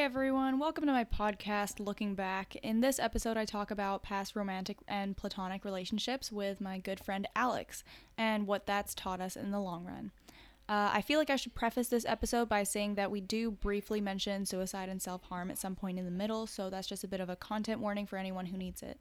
everyone, welcome to my podcast, Looking Back. In this episode, I talk about past romantic and platonic relationships with my good friend Alex and what that's taught us in the long run. Uh, I feel like I should preface this episode by saying that we do briefly mention suicide and self harm at some point in the middle, so that's just a bit of a content warning for anyone who needs it.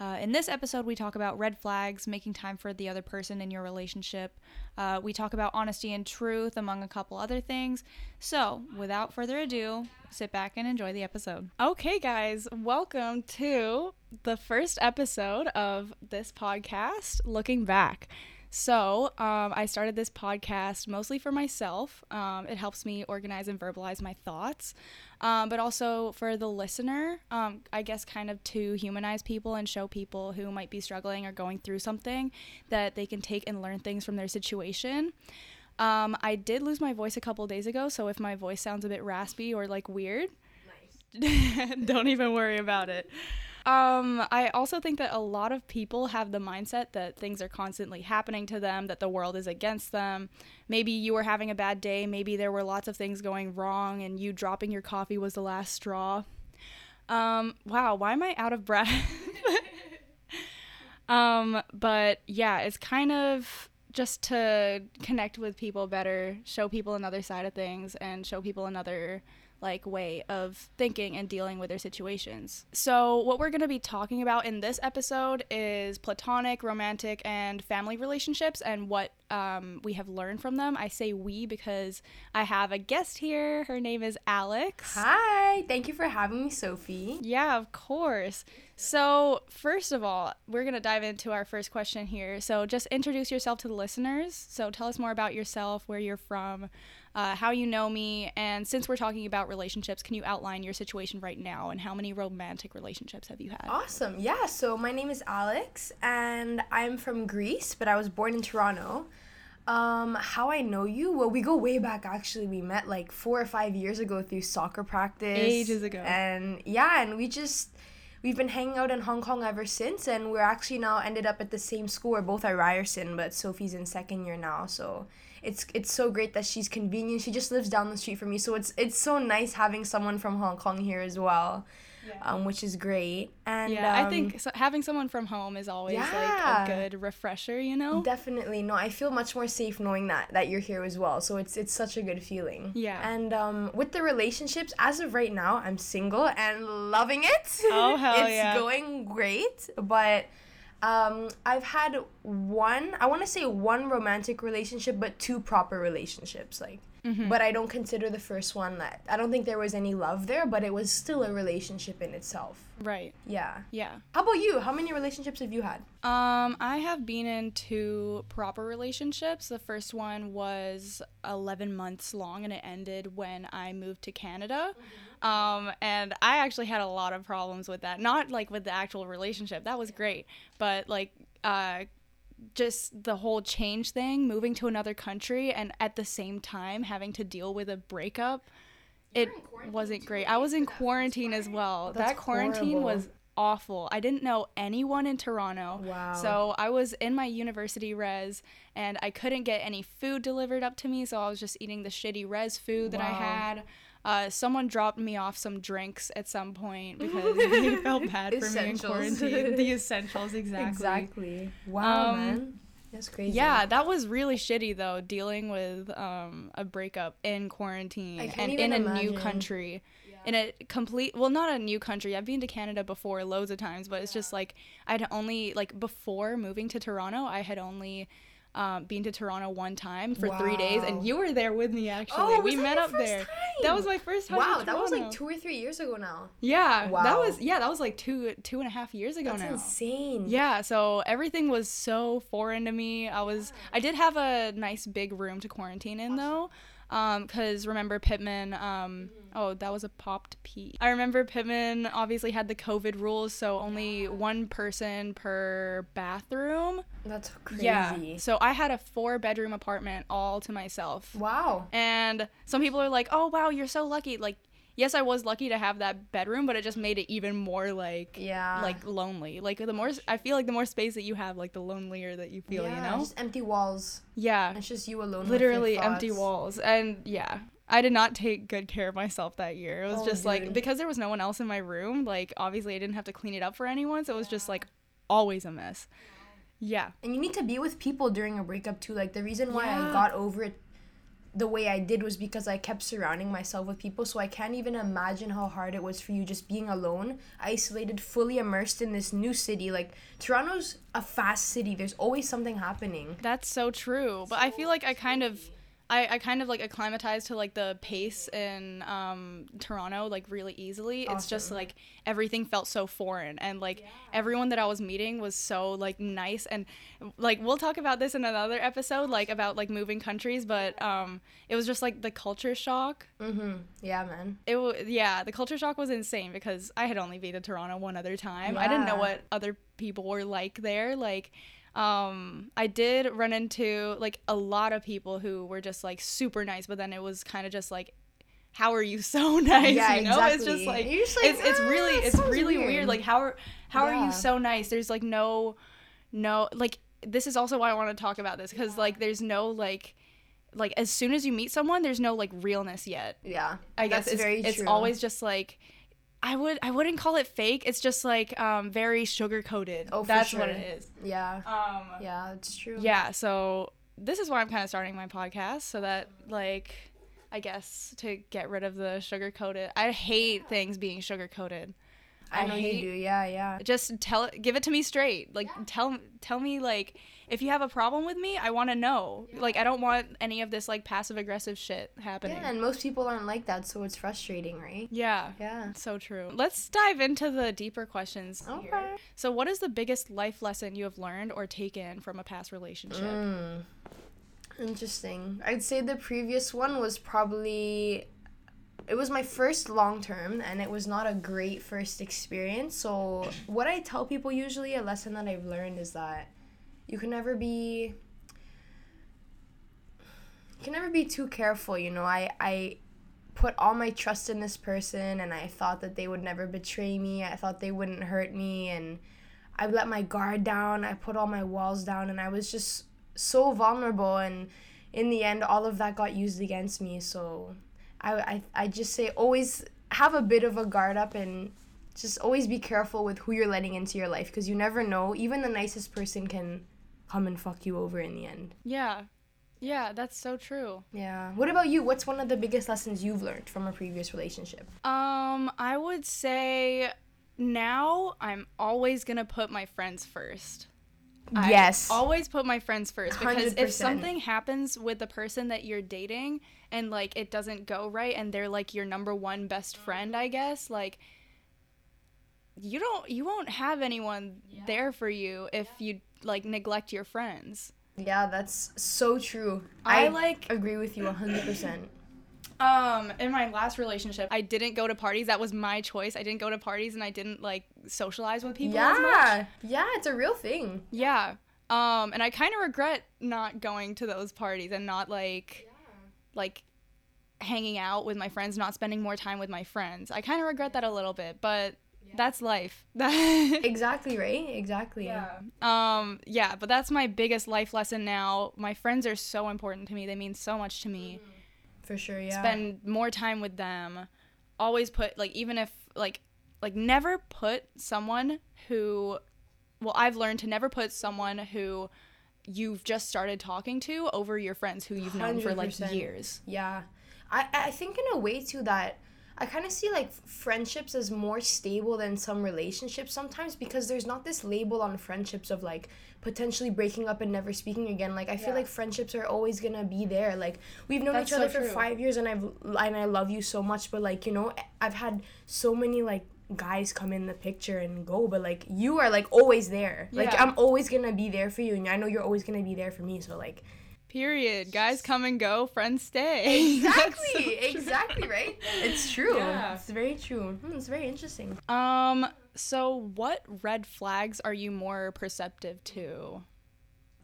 Uh, in this episode, we talk about red flags, making time for the other person in your relationship. Uh, we talk about honesty and truth, among a couple other things. So, without further ado, sit back and enjoy the episode. Okay, guys, welcome to the first episode of this podcast, Looking Back. So, um, I started this podcast mostly for myself. Um, it helps me organize and verbalize my thoughts, um, but also for the listener, um, I guess, kind of to humanize people and show people who might be struggling or going through something that they can take and learn things from their situation. Um, I did lose my voice a couple days ago, so if my voice sounds a bit raspy or like weird, nice. don't even worry about it. Um, I also think that a lot of people have the mindset that things are constantly happening to them, that the world is against them. Maybe you were having a bad day, maybe there were lots of things going wrong, and you dropping your coffee was the last straw. Um, wow, why am I out of breath? um, but yeah, it's kind of just to connect with people better, show people another side of things, and show people another like way of thinking and dealing with their situations. So, what we're going to be talking about in this episode is platonic, romantic, and family relationships and what um, we have learned from them. I say we because I have a guest here. Her name is Alex. Hi, thank you for having me, Sophie. Yeah, of course. So, first of all, we're going to dive into our first question here. So, just introduce yourself to the listeners. So, tell us more about yourself, where you're from, uh, how you know me, and since we're talking about relationships, can you outline your situation right now and how many romantic relationships have you had? Awesome. Yeah, so my name is Alex and I'm from Greece, but I was born in Toronto. Um, how I know you? Well, we go way back actually. We met like four or five years ago through soccer practice. Ages ago. And yeah, and we just we've been hanging out in Hong Kong ever since and we're actually now ended up at the same school. We're both at Ryerson, but Sophie's in second year now, so it's it's so great that she's convenient. She just lives down the street from me, so it's it's so nice having someone from Hong Kong here as well. Yeah. Um, which is great. And yeah, um, I think so having someone from home is always yeah. like a good refresher, you know. Definitely, no, I feel much more safe knowing that that you're here as well. So it's it's such a good feeling. Yeah. And um, with the relationships, as of right now, I'm single and loving it. Oh hell it's yeah! It's going great, but um, I've had one, I want to say one romantic relationship, but two proper relationships. Like, mm-hmm. but I don't consider the first one that I don't think there was any love there, but it was still a relationship in itself. Right. Yeah. Yeah. How about you? How many relationships have you had? Um, I have been in two proper relationships. The first one was 11 months long and it ended when I moved to Canada. Mm-hmm um, and I actually had a lot of problems with that. Not like with the actual relationship, that was great, but like, uh, just the whole change thing, moving to another country, and at the same time having to deal with a breakup. It wasn't great. I was in quarantine as well. That's that quarantine horrible. was awful. I didn't know anyone in Toronto. Wow. So I was in my university res and I couldn't get any food delivered up to me, so I was just eating the shitty res food that wow. I had. Uh, someone dropped me off some drinks at some point because they felt bad for me in quarantine. The essentials, exactly. Exactly. Wow, um, man. That's crazy. Yeah, that was really shitty though, dealing with um, a breakup in quarantine and in a imagine. new country. Yeah. In a complete, well, not a new country. I've been to Canada before loads of times, but yeah. it's just like I'd only like before moving to Toronto, I had only um, been to Toronto one time for wow. three days, and you were there with me actually. Oh, we met up there. Time? That was my first time. Wow, that was like two or three years ago now. Yeah, wow. that was yeah, that was like two two and a half years ago That's now. insane. Yeah, so everything was so foreign to me. I was I did have a nice big room to quarantine in though because um, remember Pitman, um, oh, that was a popped pea. I remember Pitman obviously had the COVID rules, so only one person per bathroom. That's crazy. Yeah. So I had a four bedroom apartment all to myself. Wow. And some people are like, oh, wow, you're so lucky. Like, yes, I was lucky to have that bedroom, but it just made it even more like yeah, like lonely. Like the more I feel like the more space that you have, like the lonelier that you feel. Yeah, you know, just empty walls. Yeah, it's just you alone. Literally empty walls, and yeah. I did not take good care of myself that year. It was Oh, just like because there was no one else in my room, like obviously I didn't have to clean it up for anyone, so it was just like always a mess. Yeah. And you need to be with people during a breakup too. Like the reason why Yeah. I got over it the way I did was because I kept surrounding myself with people. So I can't even imagine how hard it was for you just being alone, isolated, fully immersed in this new city. Like Toronto's a fast city. There's always something happening. That's so true. But I feel like I kind of I, I kind of like acclimatized to like the pace in um, Toronto like really easily. It's just like everything felt so foreign and like everyone that I was meeting was so like nice and like we'll talk about this in another episode like about like moving countries but um it was just like the culture shock. Mm-hmm. Yeah, man. It was yeah, the culture shock was insane because I had only been to Toronto one other time. I didn't know what other people were like there. Like, um, I did run into like a lot of people who were just like super nice, but then it was kind of just like, how are you so nice? Yeah, you know, it's just exactly. like just like, it's it's "Ah, really it's really weird. weird." Like how are how are you so nice? There's like no no like this is also why I want to talk about this because like there's no like like as soon as you meet someone, there's no like realness yet. Yeah. I guess it's, very it's true. always just like I would I wouldn't call it fake. It's just like um very sugar coated. Oh, That's what it is. Yeah. Um Yeah, it's true. yeah, so this is why I'm kind of starting my podcast so that like I guess to get rid of the sugar coated. I hate things being sugar coated. I know hate- you do. Yeah, yeah. Just tell give it to me straight. Like tell tell me like if you have a problem with me, I want to know. Like I don't want any of this like passive aggressive shit happening. Yeah, and most people aren't like that, so it's frustrating, right? yeah. Yeah. So true. Let's dive into the deeper questions. here. Okay. So, what is the biggest life lesson you have learned or taken from a past relationship? Mm. Interesting. I'd say the previous one was probably it was my first long term and it was not a great first experience. So what I tell people usually a lesson that I've learned is that you can never be you can never be too careful, you know. I I put all my trust in this person and I thought that they would never betray me. I thought they wouldn't hurt me and I let my guard down. I put all my walls down and I was just so vulnerable and in the end all of that got used against me. So I I, I just say always have a bit of a guard up and just always be careful with who you're letting into your life because you never know. Even the nicest person can come and fuck you over in the end. Yeah. Yeah, that's so true. Yeah. What about you? What's one of the biggest lessons you've learned from a previous relationship? Um, I would say now I'm always going to put my friends first. I yes. always put my friends first because if 100%. something happens with the person that you're dating and like it doesn't go right and they're like your number one best friend, I guess, like you don't you won't have anyone there for you if you like neglect your friends. yeah, that's so true. I, like agree with you 100%. um in my last relationship, I didn't go to parties. That was my choice. I didn't go to parties and I didn't like socialize with people as much. Yeah. Yeah, it's a real thing. Yeah. Um, and I kind of regret not going to those parties and not like, like, hanging out with my friends, not spending more time with my friends. I kind of regret that a little bit, but that's life. Exactly, right? Exactly. yeah. Um, yeah, but that's my biggest life lesson now. My friends are so important to me. They mean so much to me. For sure, yeah. Spend more time with them. Always put like even if like like never put someone who well, I've learned to never put someone who you've just started talking to over your friends who you've known for like years. Yeah. I, I think in a way too that I kind of see like friendships as more stable than some relationships sometimes because there's not this label on friendships of like potentially breaking up and never speaking again. Like I feel Yeah. like friendships are always gonna be there. Like we've known That's each other so for true. five years and I've and I love you so much, but like you know I've had so many like guys come in the picture and go but like you are like always there like i'm always gonna be there for you and i know you're always gonna be there for me so like Period. Guys come and go, friends stay. Exactly, exactly, right? It's true. Yeah. It's very true. Hmm, it's very interesting. Um, so what red flags are you more perceptive to?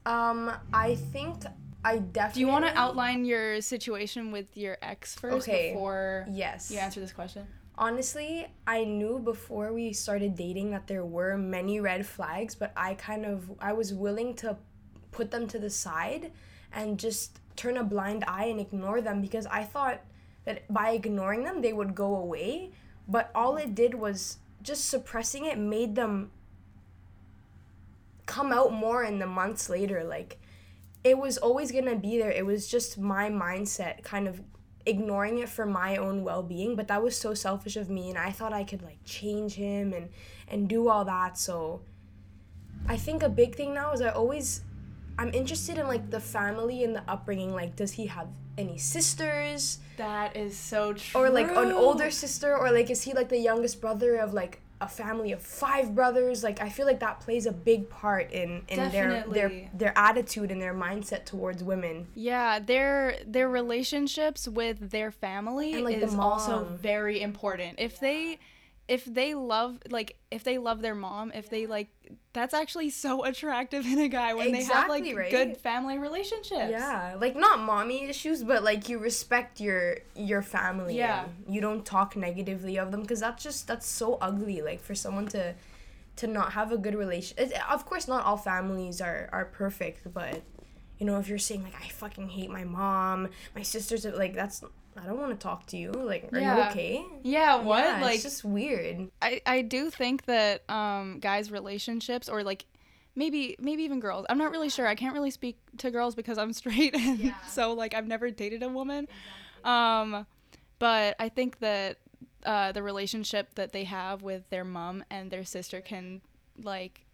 Um, I think I definitely. Do you want to outline your situation with your ex first Okay. before Yes. you answer this question? Honestly, I knew before we started dating that there were many red flags, but I kind of I was willing to put them to the side and just turn a blind eye and ignore them because I thought that by ignoring them they would go away, but all it did was just suppressing it made them come out more in the months later. Like it was always going to be there. It was just my mindset kind of ignoring it for my own well-being but that was so selfish of me and i thought i could like change him and and do all that. So i think a big thing now is i always i'm interested in like the family and the upbringing like does he have any sisters? That is so true. or like an older sister or like is he like the youngest brother of like a family of five brothers? Like i feel like that plays a big part in in their their their attitude and their mindset towards women. Yeah, their their relationships with their family And, like, is also very important. If they if they love like if they love their mom, if they like that's actually so attractive in a guy when they have like right? good family relationships. Yeah, like not mommy issues, but like you respect your your family. Yeah. you don't talk negatively of them because that's just that's so ugly. Like for someone to to not have a good relation. it- Of course, not all families are are perfect, but you know if you're saying like I fucking hate my mom, my sisters, are like that's I don't want to talk to you. Like, are you okay? Yeah, what? Yeah, like it's just weird. I, I do think that um, guys' relationships or like maybe maybe even girls. I'm not really sure. I can't really speak to girls because I'm straight, and so like I've never dated a woman. Um, but I think that uh, the relationship that they have with their mom and their sister can like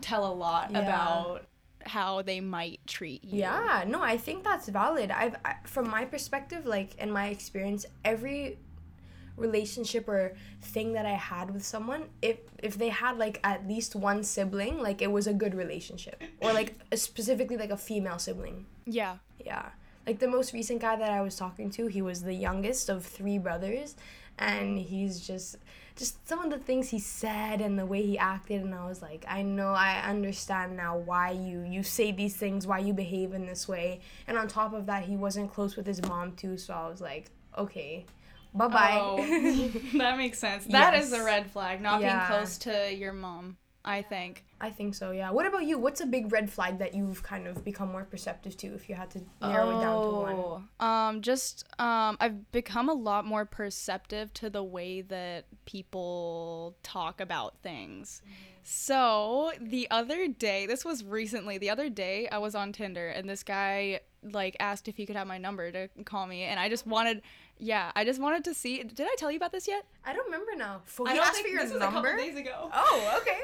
tell a lot Yeah. about how they might treat you. Yeah, no, I think that's valid. I've I, from my perspective, like in my experience, every relationship or thing that I had with someone, if if they had like at least one sibling, like it was a good relationship, or like a, specifically like a female sibling. Yeah. Yeah, like the most recent guy that I was talking to, he was the youngest of three brothers, and he's just just some of the things he said and the way he acted and I was like I know I understand now why you you say these things why you behave in this way and on top of that he wasn't close with his mom too so I was like okay bye bye Oh, that makes sense. That is Yes. a red flag. Not Yeah. being close to your mom. I think. I think so yeah what about you what's a big red flag that you've kind of become more perceptive to if you had to narrow it down to one? Um, just um, I've become a lot more perceptive to the way that people talk about things. So the other day, this was recently. The other day, I was on Tinder, and this guy like asked if he could have my number to call me, and I just wanted, yeah, I just wanted to see. Did I tell you about this yet? I don't remember now Fo- I don't asked think for your this was a couple days ago. oh okay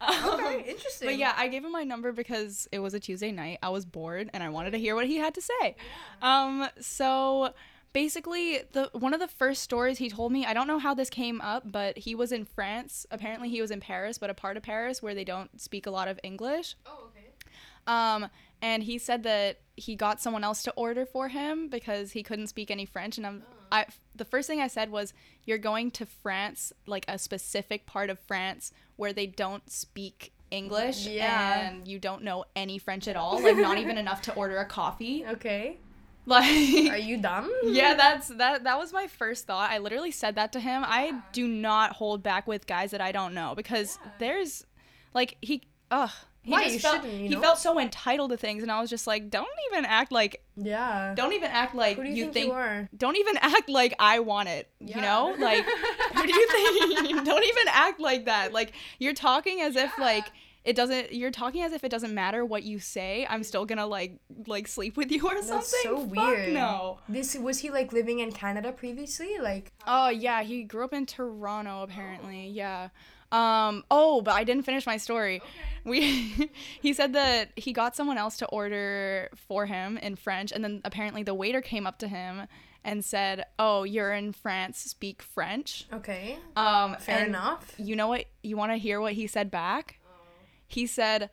Um, okay interesting But yeah, I gave him my number because it was a Tuesday night. I was bored and I wanted to hear what he had to say. Um, so basically, the one of the first stories he told me, I don't know how this came up, but he was in France. Apparently, he was in Paris, but a part of Paris where they don't speak a lot of English. oh okay Um, and he said that he got someone else to order for him because he couldn't speak any French. And I'm, I, the first thing I said was, "You're going to France, like a specific part of France where they don't speak English, Yeah. and you don't know any French at all, like not even enough to order a coffee." okay Like, Are you dumb? yeah, that's that. That was my first thought. I literally said that to him. I do not hold back with guys that I don't know because there's, like, he, ugh. He Why? just You felt, shouldn't, you he felt so entitled to things, and I was just like, don't even act like, Yeah. don't even act like Who do you, think, you are? don't even act like I want it. You know, like, who do you think? don't even act like that. Like, you're talking as if like it doesn't. You're talking as if it doesn't matter what you say. I'm still gonna like like sleep with you or something. That's so Fuck weird. no. This was he like living in Canada previously? Like Oh yeah, he grew up in Toronto apparently. Yeah. Um oh, but I didn't finish my story. We he said that he got someone else to order for him in French and then apparently the waiter came up to him and said, "Oh, you're in France, speak French." okay, Um fair enough. You know what? You want to hear what he said back? He said,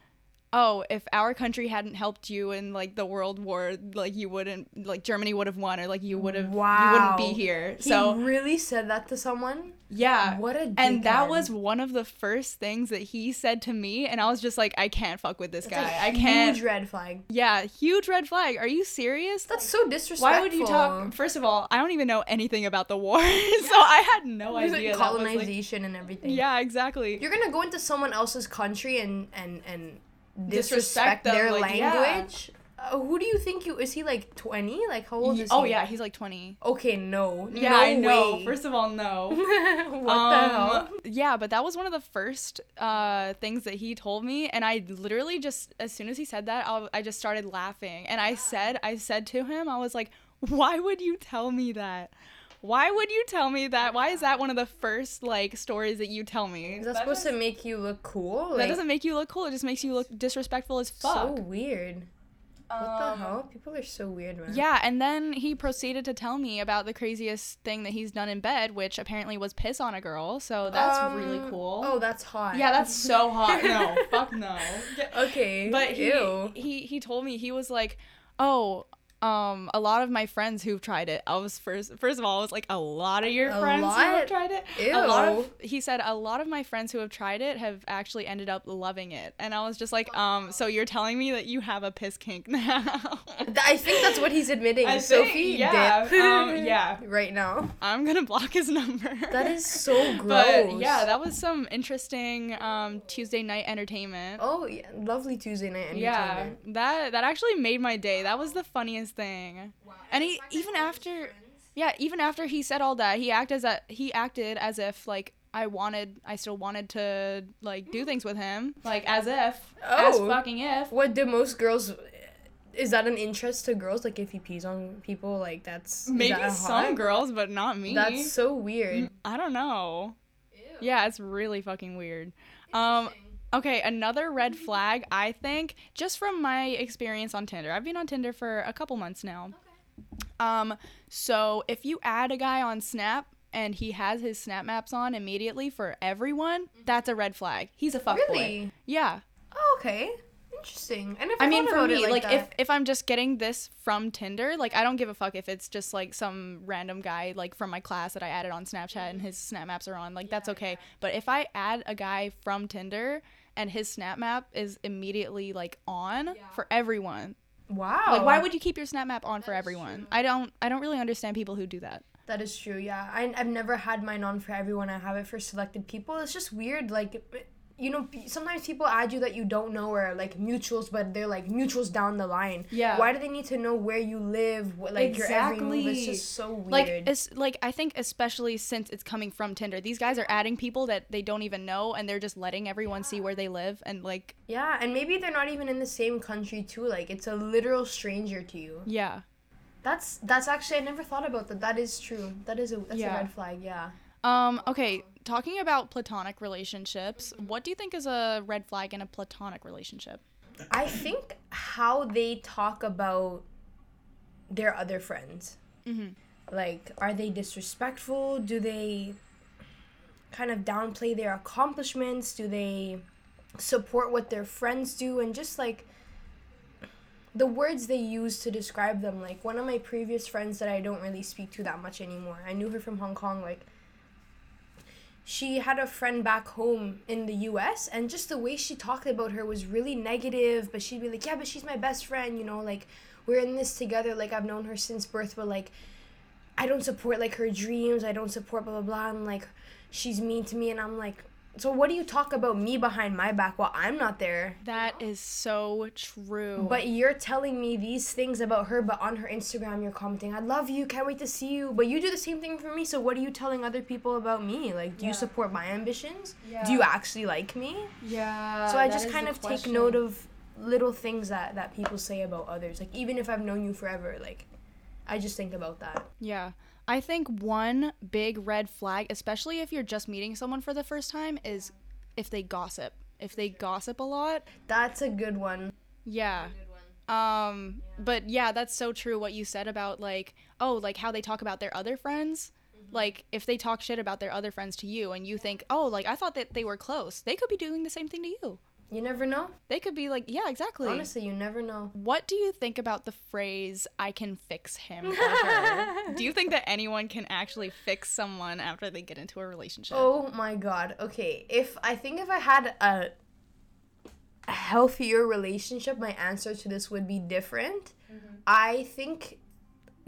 "Oh, if our country hadn't helped you in like the World War, like you wouldn't like Germany would have won or like you would have wow. you wouldn't be here." He so really said that to someone? yeah. What a and that was one of the first things that he said to me and I was just like I can't fuck with this That's guy. I can't. Huge red flag. yeah, huge red flag. Are you serious? That's so disrespectful. Why would you talk First of all, I don't even know anything about the war. so I had no There's, idea like was, like- colonization and everything. yeah, exactly. You're gonna go into someone else's country and and and Disrespect disrespect, them, their like, yeah. language. Uh, who do you think you is he like 20? Like how old is oh he? Oh yeah, he's like 20. Okay, no. Yeah, no I know. way. First of all, no. what Um, the hell? Yeah, but that was one of the first uh, things that he told me, and I literally just as soon as he said that, I, I just started laughing, and I said, I said to him, I was like, "Why would you tell me that? Why would you tell me that? Why is that one of the first like stories that you tell me? Is that, supposed to make you look cool? That doesn't make you look cool. It just makes you look disrespectful as fuck. so weird. What the Um, hell? People are so weird, man. Yeah, and then he proceeded to tell me about the craziest thing that he's done in bed, which apparently was piss on a girl. So that's really Um, cool. Oh, that's hot. Yeah, that's so hot. No, fuck no. Okay. But he, Ew. he he told me he was like, "Oh, um, a lot of my friends who've tried it. I was first first of all, I was like, a lot of your A friends who have tried it. Ew. A lot of he said a lot of my friends who have tried it have actually ended up loving it. And I was just like, um, so you're telling me that you have a piss kink now? I think that's what he's admitting. I Sophie think, yeah, um, yeah. right now. I'm gonna block his number. That is so gross. But yeah, that was some interesting um, Tuesday night entertainment. Oh, yeah. lovely Tuesday night entertainment. Yeah, that that actually made my day. That was the funniest thing. And he even after yeah, even after he said all that, he acted as a, he acted as if like I wanted I still wanted to like do things with him, like as if as Oh. fucking if. What do most girls? Is that an interest to girls? Like if he pees on people, like that's Maybe that some girls, but not me. That's so weird. I don't know. Yeah, it's really fucking weird. Um okay, another red flag, I think, just from my experience on Tinder. I've been on Tinder for a couple months now. Um so if you add a guy on Snap and he has his snap maps on immediately for everyone, that's a red flag. He's a fuckboy. Really? Yeah. Oh, okay. Interesting. I never I mean, for me, like, like, if if I'm just getting this from Tinder, like I don't give a fuck if it's just like some random guy like from my class that I added on Snapchat and his snap maps are on, like that's okay. But if I add a guy from Tinder and his snap map is immediately like on for everyone, wow. like why would you keep your snap map on for everyone? I don't I don't really understand people who do that. That is true. Yeah, I, I've never had mine on for everyone. I have it for selected people. It's just weird. Like, you know, sometimes people add you that you don't know or like mutuals, but they're like mutuals down the line. Yeah. Why do they need to know where you live? What, like your every move? It's just so weird. Like it's like I think especially since it's coming from Tinder, these guys are adding people that they don't even know and they're just letting everyone see where they live and like yeah, and maybe they're not even in the same country too. Like it's a literal stranger to you. yeah. That's that's actually I never thought about that. That is true. That is a that's Yeah. a red flag. Yeah. Um, okay, talking about platonic relationships, what do you think is a red flag in a platonic relationship? I think how they talk about their other friends. Mhm. Like, are they disrespectful? Do they kind of downplay their accomplishments? Do they support what their friends do? And just like the words they use to describe them. Like, one of my previous friends that I don't really speak to that much anymore, I knew her from Hong Kong, like, she had a friend back home in the US and just the way she talked about her was really negative, but she'd be like, "Yeah, but she's my best friend, you know, like we're in this together, like I've known her since birth, but like I don't support like her dreams, I don't support blah blah blah and like she's mean to me and I'm like, "So what do you talk about me behind my back while I'm not there?" That is so true. But you're telling me these things about her, but on her Instagram you're commenting, I love you, can't wait to see you. But you do the same thing for me, so what are you telling other people about me? Like, do Yeah. you support my ambitions? Yeah. Do you actually like me? yeah. so I just kind of take note of little things that, that people say about others. Like, even if I've known you forever, like, I just think about that. Yeah. I think one big red flag, especially if you're just meeting someone for the first time, is if they gossip. If they gossip a lot, That's a good one. yeah. Um, but yeah, that's so true what you said about like, oh, like how they talk about their other friends. Like if they talk shit about their other friends to you and you think, "Oh, like I thought that they were close." They could be doing the same thing to you. You never know. They could be like, "Yeah, exactly." Honestly, you never know. What do you think about the phrase "I can fix him" or her? do you think that anyone can actually fix someone after they get into a relationship? Oh my god. Okay, if I think if I had a, a healthier relationship, my answer to this would be different. Mm-hmm. I think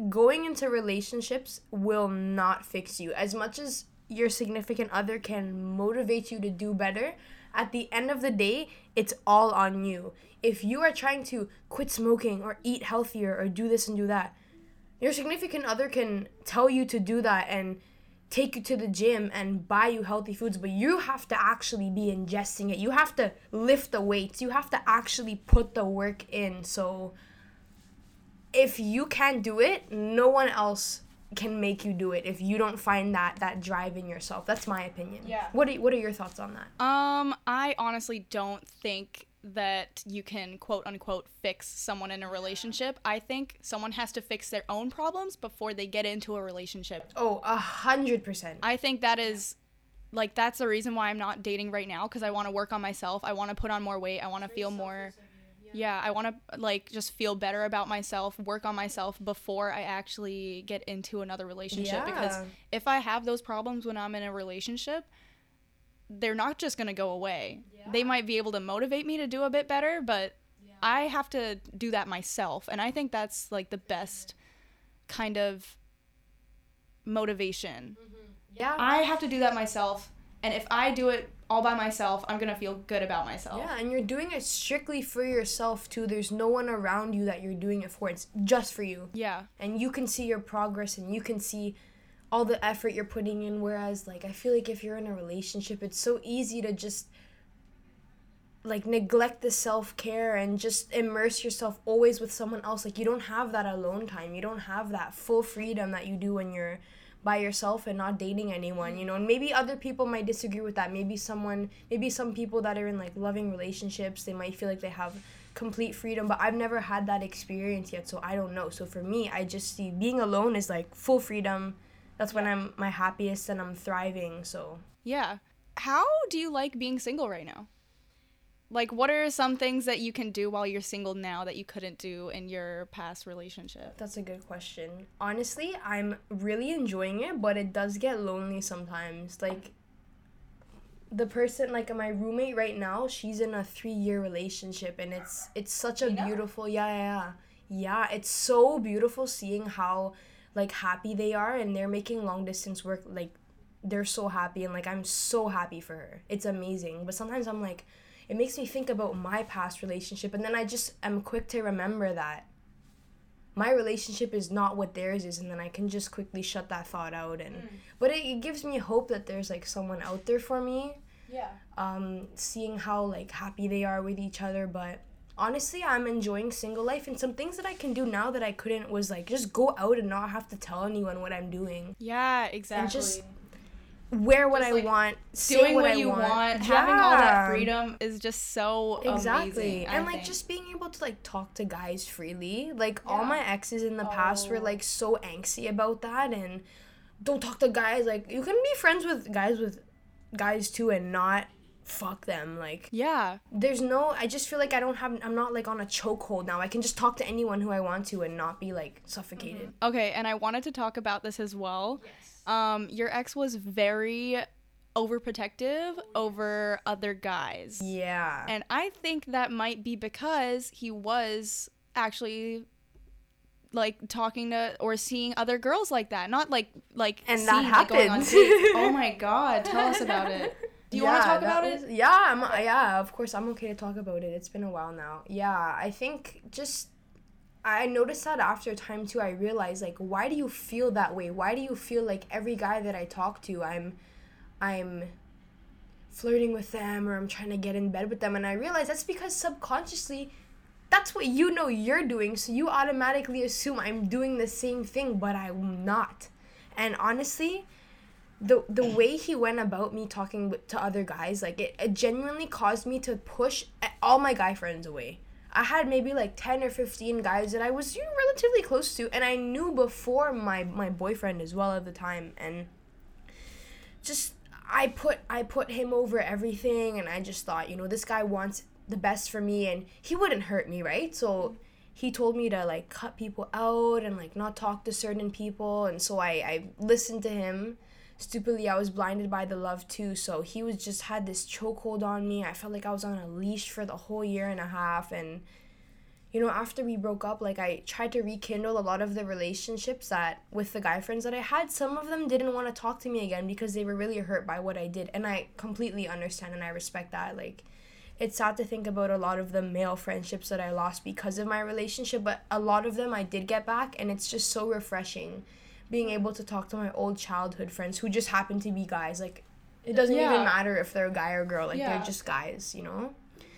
going into relationships will not fix you as much as your significant other can motivate you to do better. At the end of the day, it's all on you. If you are trying to quit smoking or eat healthier or do this and do that, your significant other can tell you to do that and take you to the gym and buy you healthy foods, but you have to actually be ingesting it. You have to lift the weights. You have to actually put the work in. So if you can't do it, no one else can make you do it if you don't find that that drive in yourself. That's my opinion. Yeah. What are, what are your thoughts on that? Um, I honestly don't think that you can quote unquote fix someone in a relationship. I think someone has to fix their own problems before they get into a relationship. Oh, a hundred percent. I think that is like that's the reason why I'm not dating right now because I want to work on myself. I want to put on more weight. I want to feel more yeah, I want to like just feel better about myself, work on myself before I actually get into another relationship because if I have those problems when I'm in a relationship, they're not just going to go away. They might be able to motivate me to do a bit better, but I have to do that myself. And I think that's like the best kind of motivation. Mm-hmm. Yeah. I have to do that myself. And if I do it all by myself, I'm going to feel good about myself. Yeah, and you're doing it strictly for yourself too. There's no one around you that you're doing it for. It's just for you. Yeah. And you can see your progress and you can see all the effort you're putting in whereas like I feel like if you're in a relationship, it's so easy to just like neglect the self-care and just immerse yourself always with someone else. Like you don't have that alone time. You don't have that full freedom that you do when you're by yourself and not dating anyone, you know. And maybe other people might disagree with that. Maybe someone, maybe some people that are in like loving relationships, they might feel like they have complete freedom, but I've never had that experience yet, so I don't know. So for me, I just see being alone is like full freedom. That's when I'm my happiest and I'm thriving. So Yeah. How do you like being single right now? Like, what are some things that you can do while you're single now that you couldn't do in your past relationship? that's a good question. Honestly, I'm really enjoying it, but it does get lonely sometimes. Like the person like my roommate right now, she's in a 3-year relationship and it's it's such a beautiful yeah, yeah, yeah. Yeah, it's so beautiful seeing how like happy they are and they're making long distance work like they're so happy and like I'm so happy for her. It's amazing. But sometimes I'm like it makes me think about my past relationship and then I just am quick to remember that my relationship is not what theirs is and then I can just quickly shut that thought out and but it, it gives me hope that there's like someone out there for me Yeah. um seeing how like happy they are with each other but honestly i'm enjoying single life and some things that i can do now that i couldn't was like just go out and not have to tell anyone what i'm doing Yeah, exactly. just wear what Just, i like, want doing what, I you want, having all that freedom is just so exactly. amazing. And like think. just being able to like talk to guys freely. Like all my exes in the past were Oh. like so angsty about that and don't talk to guys. Like you can be friends with guys with guys too and not fuck them. Like yeah, there's no i just feel like i don't have i'm not like on a chokehold now. I can just talk to anyone who i want to and not be like suffocated. Mm-hmm. Okay, and I wanted to talk about this as well. Um, your ex was very overprotective over other guys. yeah And I think that might be because he was actually like talking to or seeing other girls like that. Not like like And seeing, that like, going on happens. dates. Oh my god, tell us about it. Do you want to talk about it? Yeah, I'm, yeah, of course. I'm okay to talk about it. It's been a while now. Yeah, I think just I noticed that after a time too. I realized like, why do you feel that way? Why do you feel like every guy that I talk to, I'm, I'm flirting with them or I'm trying to get in bed with them, and I realized that's because subconsciously. That's what you know you're doing, so you automatically assume I'm doing the same thing, but I'm not. And honestly, the the way he went about me talking to other guys like it, it genuinely caused me to push all my guy friends away i had maybe like 10 or 15 guys that i was you know, relatively close to and i knew before my my boyfriend as well at the time and just i put i put him over everything and i just thought you know this guy wants the best for me and he wouldn't hurt me right? So he told me to like cut people out and like not talk to certain people and so i i listened to him stupidly i was blinded by the love too so he was just had this chokehold on me i felt like i was on a leash for the whole year and a half and you know, after we broke up, like I tried to rekindle a lot of the relationships that with the guy friends that I had. Some of them didn't want to talk to me again because they were really hurt by what I did. And I completely understand and I respect that. Like, it's sad to think about a lot of the male friendships that I lost because of my relationship, but a lot of them I did get back. And it's just so refreshing being able to talk to my old childhood friends who just happen to be guys. Like, it doesn't Yeah. even matter if they're a guy or girl. Like, Yeah. they're just guys, you know?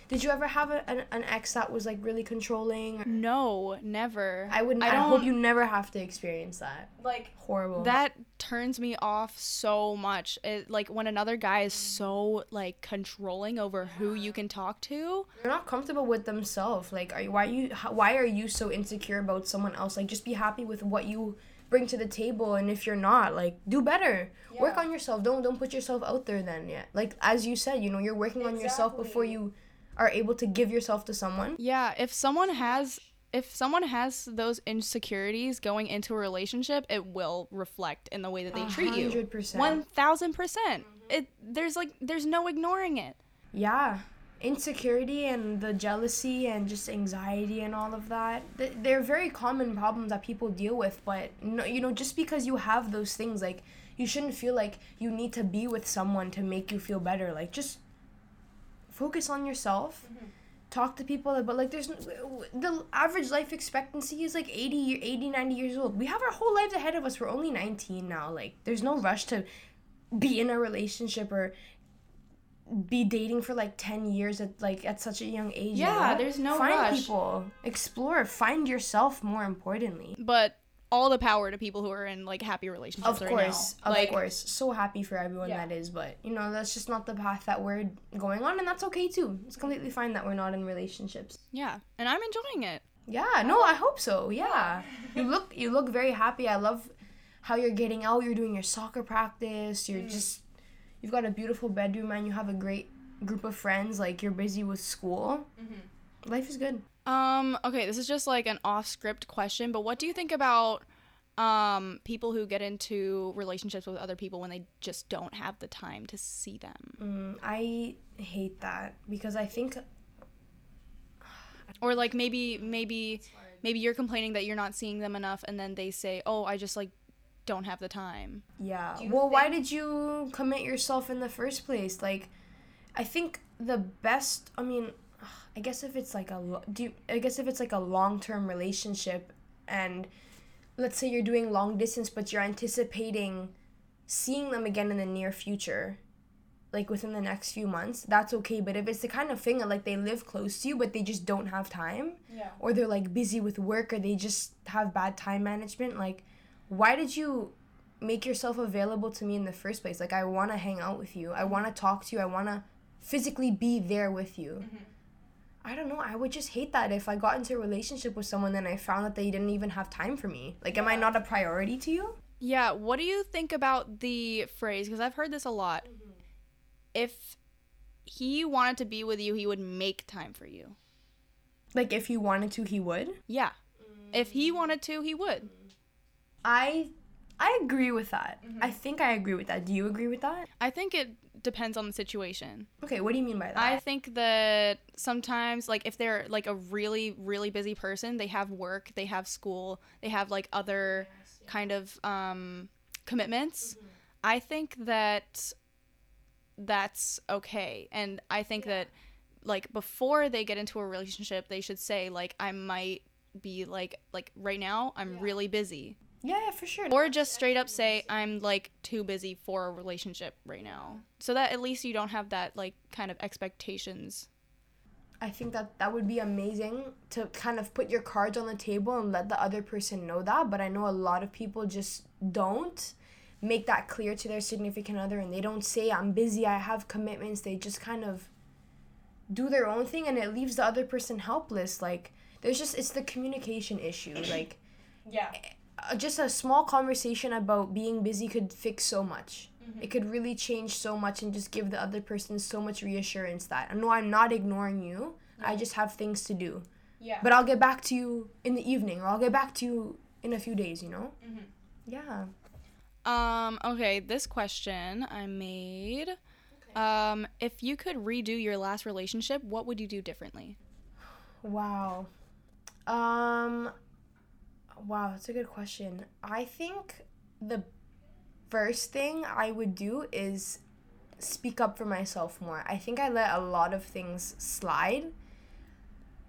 Did you ever have a, an, an ex that was like really controlling? No, never. I would. I I, hope you never have to experience that. like Horrible. that turns me off so much. It like when another guy is so like controlling over who you can talk to. they're not comfortable with themselves. Like, are you, why you? how- Why are you so insecure about someone else? Like, just be happy with what you bring to the table. And if you're not, like, do better. Work on yourself. Don't don't put yourself out there. Then yet, like as you said, you know, you're working on yourself before you are able to give yourself to someone. Yeah, if someone has if someone has those insecurities going into a relationship, it will reflect in the way that they treat you. 100%. One thousand percent. It there's like there's no ignoring it. Yeah. Insecurity and the jealousy and just anxiety and all of that they're very common problems that people deal with, but no, you know, just because you have those things, like, you shouldn't feel like you need to be with someone to make you feel better. Like, just focus on yourself. Mm-hmm. Talk to people, but like, there's the average life expectancy is like 80, 80, 90 years old. We have our whole lives ahead of us. We're only 19 now. Like, there's no rush to be in a relationship or be dating for like 10 years at like at such a young age Yeah, there's no find rush. people. Explore. Find yourself more importantly. But all the power to people who are in like happy relationships of right course. Now. of like, course. So happy for everyone Yeah. that is but you know that's just not the path that we're going on and that's okay too. It's completely fine that we're not in relationships. Yeah, and I'm enjoying it. yeah no i hope so. Yeah. You look you look very happy. I love how you're getting out. You're doing your soccer practice. You're mm. just you've got a beautiful bedroom and you have a great group of friends like you're busy with school. Life is good. Um, okay, this is just like an off script question, but what do you think about um people who get into relationships with other people when they just don't have the time to see them? mm, i hate that because i think Or like maybe maybe maybe you're complaining that you're not seeing them enough and then they say, "Oh, I just like don't have the time." Yeah. Do you Well, why did you commit yourself in the first place? Like, I think the best. I mean, I guess if it's like a do you, I guess if it's like a long term relationship, and let's say you're doing long distance, but you're anticipating seeing them again in the near future, like within the next few months, that's okay. But if it's the kind of thing that like they live close to you, but they just don't have time, Yeah. or they're like busy with work, or they just have bad time management, like, why did you make yourself available to me in the first place. Like I want to hang out with you. I want to talk to you. I want to physically be there with you. Mm-hmm. I don't know. I would just hate that if I got into a relationship with someone and I found that they didn't even have time for me. Like am I not a priority to you? Yeah, what do you think about the phrase because I've heard this a lot. Mm-hmm. If he wanted to be with you, he would make time for you. Like if he wanted to, he would. Yeah. If he mm. wanted to, he would. I I agree with that. I think I agree with that. Do you agree with that? I think it depends on the situation. Okay, what do you mean by that? I think that sometimes, like, if they're like a really, really busy person, they have work, they have school, they have like other kind of um, commitments. I think that that's okay. And I think that, like, before they get into a relationship, they should say, like, I might be like, like, right now, I'm really busy. Yeah, yeah, for sure. Or just straight up say, I'm like too busy for a relationship right now. So that at least you don't have that like kind of expectations. I think that that would be amazing to kind of put your cards on the table and let the other person know that. But I know a lot of people just don't make that clear to their significant other and they don't say, I'm busy, I have commitments. They just kind of do their own thing and it leaves the other person helpless. Like, there's just, it's the communication issue. Like, Yeah. Eh, just a small conversation about being busy could fix so much. It could really change so much and just give the other person so much reassurance that no, I'm not ignoring you. I just have things to do. Yeah. But I'll get back to you in the evening or I'll get back to you in a few days, you know? Yeah. Um, okay, this question I made. Um, if you could redo your last relationship, what would you do differently? Wow. Um, wow, that's a good question. I think the first thing I would do is speak up for myself more. I think I let a lot of things slide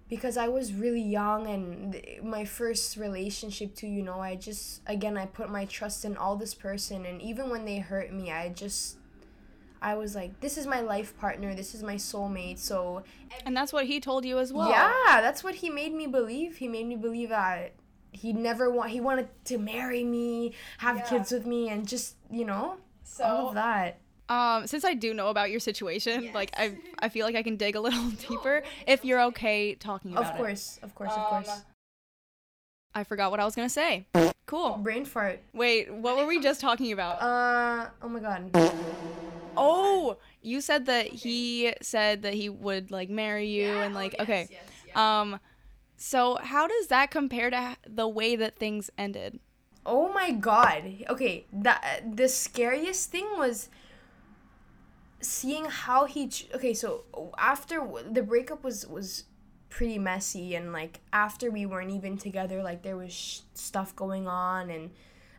because I was really young and my first relationship too, you know, I just again I put my trust in all this person and even when they hurt me, I just I was like, this is my life partner, this is my soulmate. So And that's what he told you as well. yeah, that's what he made me believe. He made me believe that he never want he wanted to marry me, have Yeah. kids with me and just, you know, all of that. Um, since I do know about your situation, like I, I feel like I can dig a little deeper if you're okay talking about it. Of it. course, of course, of Um, course. I forgot what I was gonna say. Cool. Brain fart. Wait, what were we just talking about? Uh, oh my god. oh, you said that he said that he would like marry you and like okay. Um, so how does that compare to the way that things ended? Oh my god. Okay, that the scariest thing was seeing how he ch- Okay, so after w- the breakup was was pretty messy and like after we weren't even together like there was sh- stuff going on and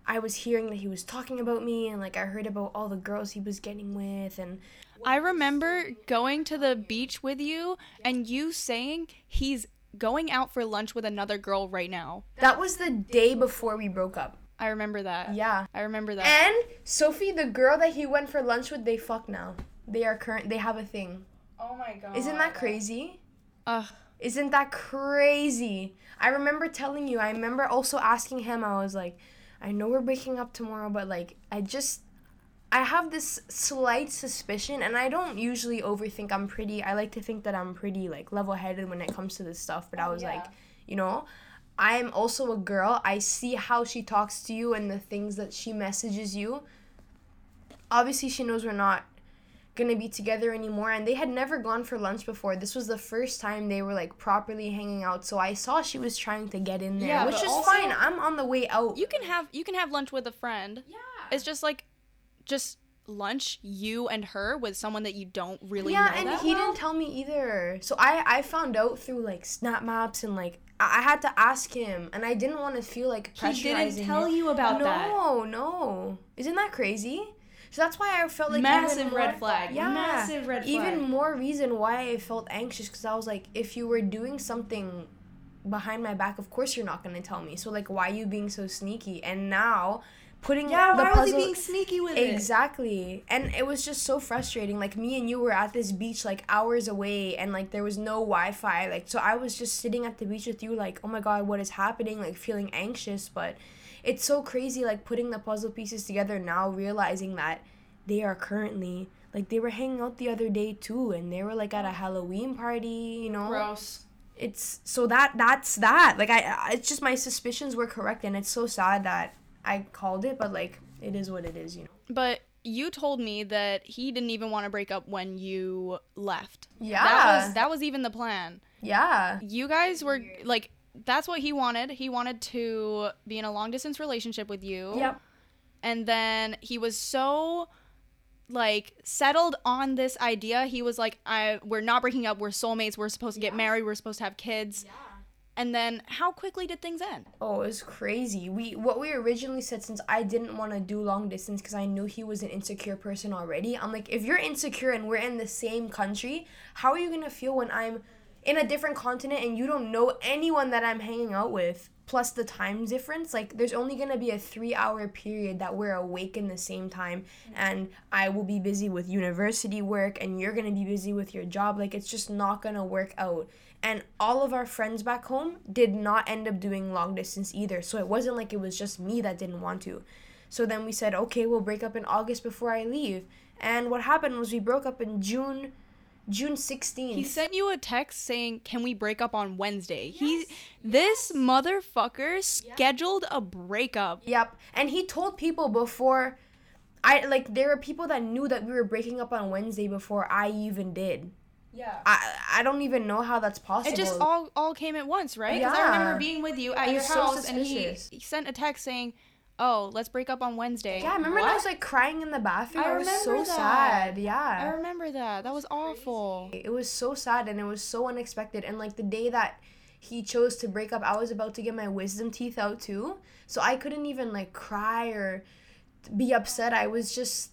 I was hearing that he was talking about me and like I heard about all the girls he was getting with and I remember going to the beach with you and you saying he's going out for lunch with another girl right now. that was the day before we broke up. I remember that. Yeah. I remember that. And Sophie, the girl that he went for lunch with, they fuck now. They are current. They have a thing. oh my god. Isn't that crazy? Ugh. Isn't that crazy? I remember telling you. I remember also asking him. I was like, I know we're breaking up tomorrow, but like, I just, I have this slight suspicion, and I don't usually overthink. I'm pretty. I like to think that I'm pretty like level-headed when it comes to this stuff. But I was like, you know, I am also a girl. I see how she talks to you and the things that she messages you. Obviously, she knows we're not gonna be together anymore and they had never gone for lunch before this was the first time they were like properly hanging out so i saw she was trying to get in there Yeah, which is also- fine i'm on the way out You can have you can have lunch with a friend. Yeah. It's just like just lunch you and her with someone that you don't really yeah know and that he well. didn't tell me either so i i found out through like snap maps and like i, I had to ask him and i didn't want to feel like pressurizing He didn't tell you about no that. no no, isn't that crazy so that's why I felt like Massive more- red flag. Yeah, Massive red flag. Even more reason why I felt anxious because I was like, if you were doing something behind my back, of course you're not gonna tell me. So like, why are you being so sneaky? And now, putting the puzzle sneaky with it. exactly, and it was just so frustrating. Like me and you were at this beach like hours away, and like there was no Wi-Fi. Like so, I was just sitting at the beach with you, like, oh my god, what is happening? Like feeling anxious, but it's so crazy. Like putting the puzzle pieces together now, realizing that they are currently like they were hanging out the other day too, and they were like at a Halloween party. You know, Gross. it's so that that's that like I- it's just my suspicions were correct and it's so sad that i called it but like it is what it is you know. But you told me that he didn't even want to break up when you left. yeah. That was that was even the plan. yeah. You guys were like that's what he wanted. He wanted to be in a long distance relationship with you. yep. And then he was so like settled on this idea. He was like i we're not breaking up. We're soulmates. We're supposed to get married. We're supposed to have kids and then how quickly did things end? Oh it was crazy. We what we originally said since i didn't want to do long distance because i knew he was an insecure person already i'm like if you're insecure and we're in the same country how are you gonna feel when i'm in a different continent and you don't know anyone that i'm hanging out with? Plus the time difference like there's only going to be a 3 hour period that we're awake in the same time and i will be busy with university work and you're going to be busy with your job. Like it's just not going to work out and all of our friends back home did not end up doing long distance either. So it wasn't like it was just me that didn't want to. So then we said okay we'll break up in august before i leave. And what happened was we broke up in june june 16th he sent you a text saying can we break up on wednesday? He this motherfucker scheduled a breakup. Yep. And he told people before I like there were people that knew that we were breaking up on Wednesday before I even did. Yeah I I don't even know how that's possible. it just all all came at once right 'Cause i remember being with you at It your was so house and he, he sent a text saying oh let's break up on wednesday Yeah, I remember when I was like crying in the bathroom? I I, was so that. sad. Yeah. I remember that. That was awful. It was so sad and it was so unexpected and like the day that he chose to break up. I was about to get my wisdom teeth out too. So I couldn't even like cry or be upset. I was just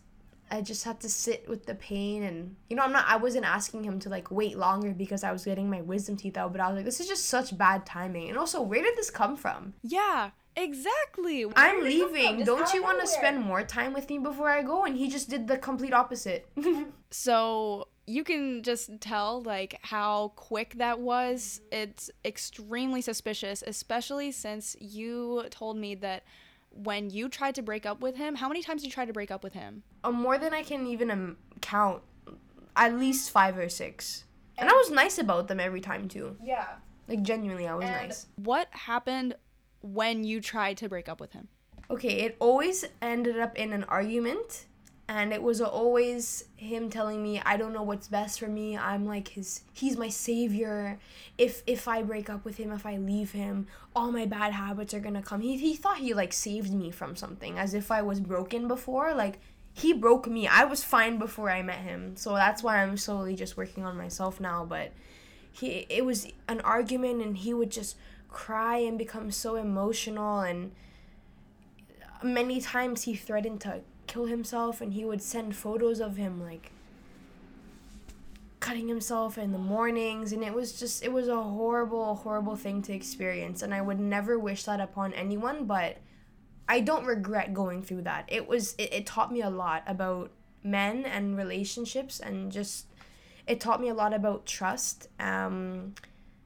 I just had to sit with the pain and you know I'm not I wasn't asking him to like wait longer because I was getting my wisdom teeth out, but I was like this is just such bad timing. And also where did this come from? Yeah, exactly. I'm leaving. Don't you want to spend more time with me before I go? And he just did the complete opposite. so you can just tell like how quick that was. It's extremely suspicious, especially since you told me that when you tried to break up with him, how many times did you try to break up with him? Uh, more than I can even um, count. At least five or six. And I was nice about them every time too. Yeah. Like genuinely, I was and nice. What happened when you tried to break up with him? Okay, it always ended up in an argument and it was always him telling me i don't know what's best for me. I'm like his he's my savior. If if i break up with him if i leave him all my bad habits are gonna come. He, he thought he like saved me from something as if i was broken before. Like he broke me. I was fine before i met him. So that's why i'm slowly just working on myself now. But he it was an argument and he would just cry and become so emotional. And many times he threatened to kill himself and he would send photos of him like cutting himself in the mornings and it was just it was a horrible horrible thing to experience and I would never wish that upon anyone but I don't regret going through that. It was it, it taught me a lot about men and relationships and just it taught me a lot about trust. Um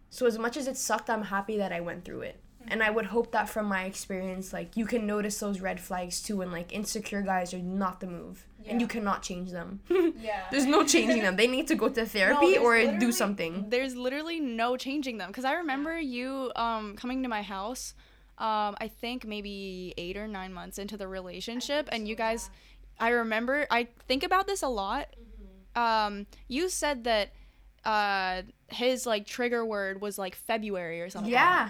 so as much as it sucked, I'm happy that I went through it and i would hope that from my experience like you can notice those red flags too and like insecure guys are not the move. Yeah. and you cannot change them. Yeah. There's no changing them. They need to go to therapy no, or do something. There's literally no changing them. Because i remember you um coming to my house um i think maybe eight or nine months into the relationship and you guys i remember i think about this a lot. Mm-hmm. um you said that uh his like trigger word was like february or something. Yeah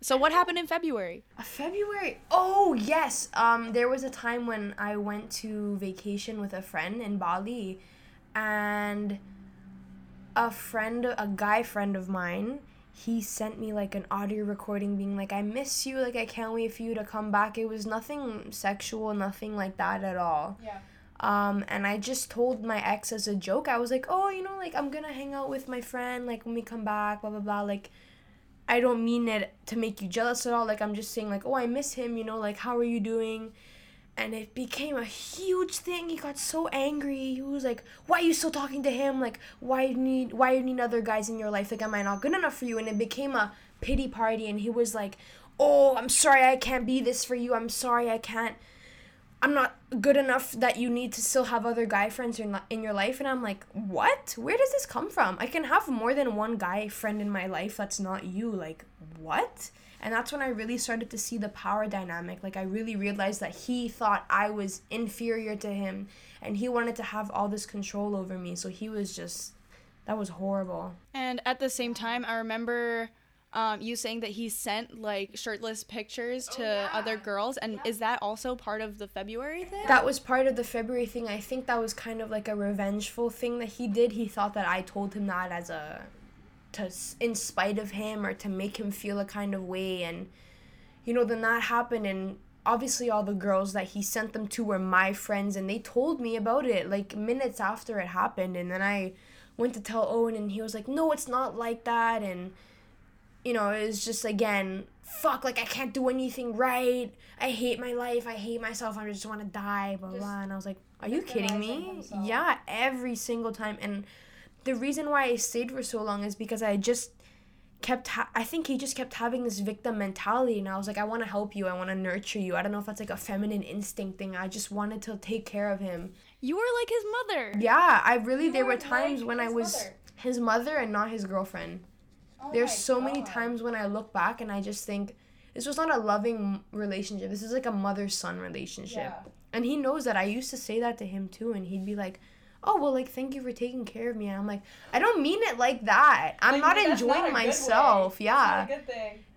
so what happened in February? Uh, February. Oh yes. Um, there was a time when I went to vacation with a friend in Bali, and a friend, a guy friend of mine, he sent me like an audio recording being like, "I miss you. Like I can't wait for you to come back." It was nothing sexual, nothing like that at all. Yeah. Um, and I just told my ex as a joke. I was like, "Oh, you know, like I'm gonna hang out with my friend. Like when we come back, blah blah blah. Like." I don't mean it to make you jealous at all. Like I'm just saying like, "Oh, I miss him, you know, like how are you doing?" And it became a huge thing. He got so angry. He was like, "Why are you still talking to him? Like, why you need why you need other guys in your life? Like, am I not good enough for you?" And it became a pity party and he was like, "Oh, I'm sorry I can't be this for you. I'm sorry I can't I'm not good enough that you need to still have other guy friends in, in your life. And I'm like, what? Where does this come from? I can have more than one guy friend in my life that's not you. Like, what? And that's when I really started to see the power dynamic. Like, I really realized that he thought I was inferior to him and he wanted to have all this control over me. So he was just, that was horrible. And at the same time, I remember um, you saying that he sent like shirtless pictures to oh, yeah. other girls, and yeah. is that also part of the February thing? That was part of the February thing. I think that was kind of like a revengeful thing that he did. He thought that I told him that as a to in spite of him or to make him feel a kind of way, and you know then that happened, and obviously all the girls that he sent them to were my friends, and they told me about it like minutes after it happened, and then I went to tell Owen, and he was like, "No, it's not like that," and you know, it was just again, fuck, like I can't do anything right. I hate my life. I hate myself. I just want to die, blah just blah. And I was like, are you kidding me? Yeah, every single time. And the reason why I stayed for so long is because I just kept ha- I think he just kept having this victim mentality and I was like I want to help you I want to nurture you I don't know if that's like a feminine instinct thing I just wanted to take care of him you were like his mother yeah I really you there were times like when I was mother. his mother and not his girlfriend Oh There's so God. many times when I look back and I just think this was not a loving relationship. This is like a mother son relationship. Yeah. And he knows that I used to say that to him too, and he'd be like, "Oh well, like thank you for taking care of me." And I'm like, I don't mean it like that. I'm like, not enjoying not myself. Yeah.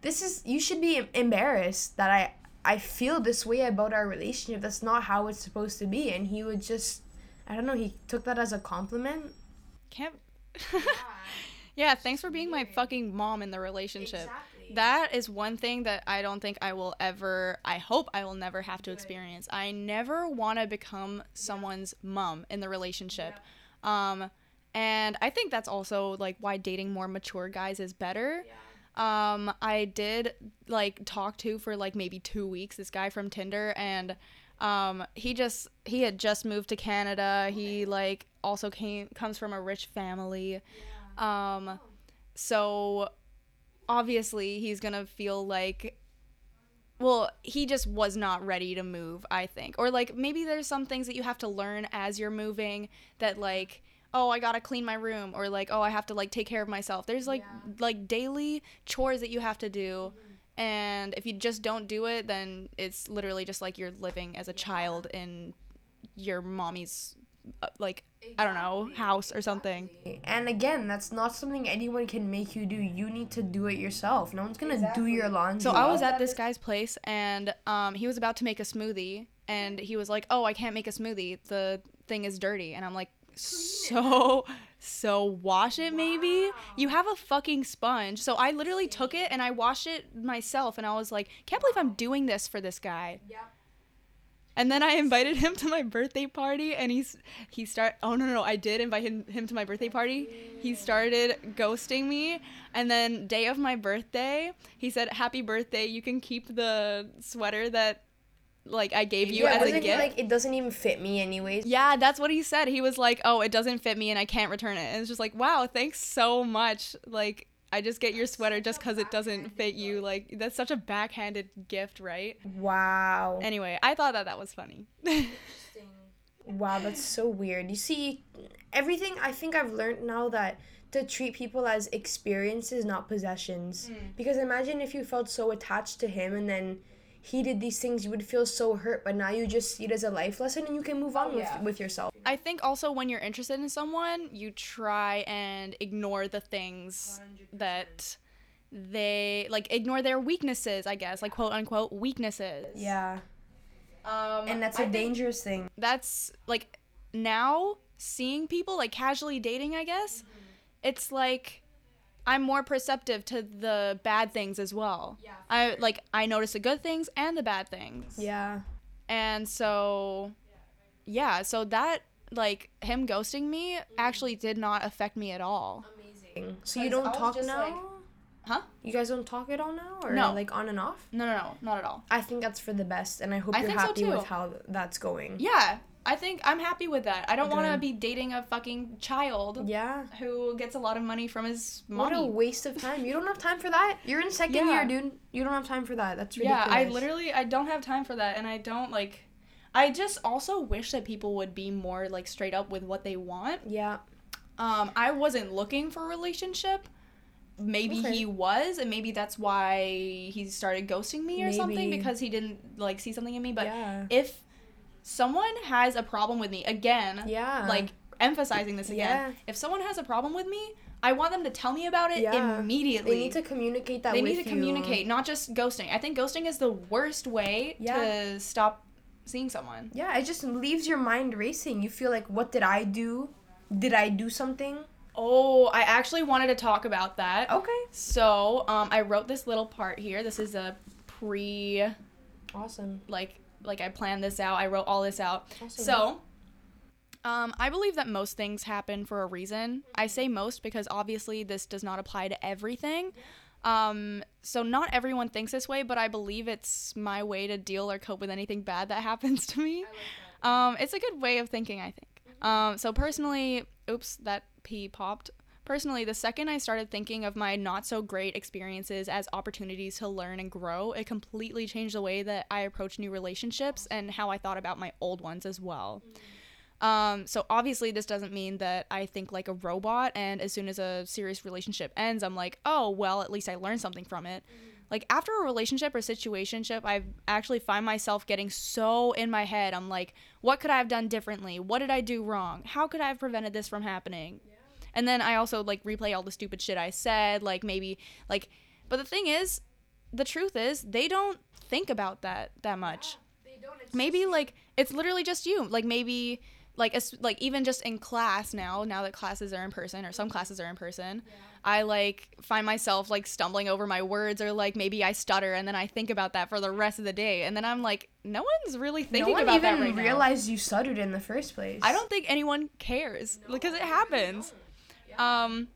This is you should be embarrassed that I I feel this way about our relationship. That's not how it's supposed to be. And he would just, I don't know. He took that as a compliment. Can't. yeah. Yeah, thanks for being my fucking mom in the relationship. That is one thing that I don't think I will ever, I hope I will never have to experience. I never want to become someone's mom in the relationship. Um, and I think that's also like why dating more mature guys is better. Um, I did like talk to for like maybe two weeks this guy from Tinder, and um, he just he had just moved to Canada. He like also came comes from a rich family. Um, so obviously he's gonna feel like well he just was not ready to move i think. Or like maybe there's some things that you have to learn as you're moving that like oh i gotta clean my room or like oh i have to like take care of myself. There's like Yeah. like daily chores that you have to do. And if you just don't do it then it's literally just like you're living as a child in your mommy's uh, like i don't know house or something And again, that's not something anyone can make you do. You need to do it yourself. No one's gonna do your laundry. So I was at this guy's place and um, he was about to make a smoothie and he was like, "Oh, I can't make a smoothie. The thing is dirty." And I'm like, "So so wash it maybe? You have a fucking sponge." So I literally took it and I washed it myself and I was like, "Can't believe I'm doing this for this guy." And then I invited him to my birthday party, and he's he start. Oh no no no! I did invite him him to my birthday party. He started ghosting me, and then day of my birthday, he said, "Happy birthday! You can keep the sweater that like I gave you yeah, as a gift." like it doesn't even fit me anyways? yeah, that's what he said. He was like, "Oh, it doesn't fit me, and I can't return it." And it's just like, "Wow, thanks so much!" Like. I just get your sweater just because it doesn't fit you. Like, that's such a backhanded gift, right? Wow. Anyway, I thought that that was funny. Wow, that's so weird. You see, everything I think I've learned now that to treat people as experiences, not possessions. Mm. Because imagine if you felt so attached to him and then he did these things, you would feel so hurt. But now you just see it as a life lesson and you can move on with, with yourself. I think also when you're interested in someone, you try and ignore the things that they like ignore their weaknesses, I guess, like quote unquote weaknesses. Yeah, Um and that's a dangerous thing. that's like now seeing people like casually dating, I guess. It's like I'm more perceptive to the bad things as well. Yeah. I like I notice the good things and the bad things. Yeah. And so, yeah, so that, like, him ghosting me actually did not affect me at all. Amazing. So you don't talk now? like- Huh? You guys don't talk at all now, or No. like on and off? No, no, no, not at all. I think that's for the best, and I hope I you're think so, happy too. with how that's going. Yeah, I think I'm happy with that. I don't want to be dating a fucking child Yeah. who gets a lot of money from his What a waste of time. You don't have time for that. You're in second Yeah. year, dude. You don't have time for that. That's ridiculous. Yeah. I literally, I don't have time for that, and I don't, like, I just also wish that people would be more, like, straight up with what they want. Yeah. Um, I wasn't looking for a relationship. Maybe Okay. he was, and maybe that's why he started ghosting me or something because he didn't like see something in me. But yeah. if someone has a problem with me again, Yeah. like emphasizing this again, Yeah. if someone has a problem with me, I want them to tell me about it Yeah. immediately. They need to communicate that They need to you. communicate, not just ghosting. I think ghosting is the worst way Yeah. to stop seeing someone. Yeah, it just leaves your mind racing. You feel like, what did I do? Did I do something? Oh, I actually wanted to talk about that. Okay. So, um, I wrote this little part here. This is a pre, Awesome. like, like I planned this out. I wrote all this out. Awesome. So, um, I believe that most things happen for a reason. I say most because obviously this does not apply to everything. Um, so not everyone thinks this way, but I believe it's my way to deal or cope with anything bad that happens to me. Um, it's a good way of thinking, I think. Um, so personally, oops, that P popped. Personally, the second I started thinking of my not so great experiences as opportunities to learn and grow, it completely changed the way that I approach new relationships and how I thought about my old ones as well. Um, so obviously, this doesn't mean that I think like a robot, and as soon as a serious relationship ends, I'm like, oh well, at least I learned something from it. Like after a relationship or situationship, I actually find myself getting so in my head. I'm like, what could I have done differently? What did I do wrong? How could I have prevented this from happening? And then I also like replay all the stupid shit I said, like maybe like. But the thing is, the truth is, they don't think about that that much. Maybe like it's literally just you. Like maybe like as, like even just in class now now that classes are in person or some classes are in person i like find myself like stumbling over my words or like maybe i stutter and then i think about that for the rest of the day. And then i'm like no one's really thinking no one about even that right now. realized you stuttered in the first place. i don't think anyone cares because it happens um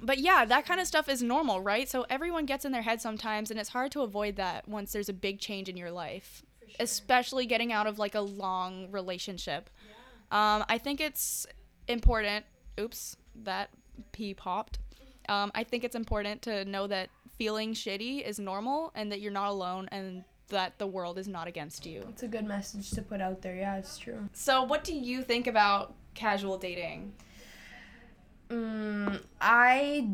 but yeah that kind of stuff is normal right so everyone gets in their head sometimes and it's hard to avoid that once there's a big change in your life especially getting out of like a long relationship um, I think it's important. Oops, that pee popped. Um, I think it's important to know that feeling shitty is normal and that you're not alone and that the world is not against you. It's a good message to put out there. Yeah, it's true. So, what do you think about casual dating? Mm, I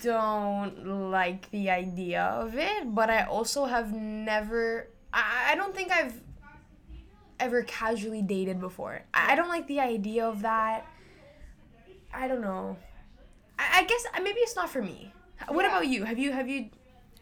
don't like the idea of it, but I also have never. I, I don't think I've ever casually dated before. I, I don't like the idea of that. I don't know. I, I guess uh, maybe it's not for me. What Yeah. about you? Have you have you?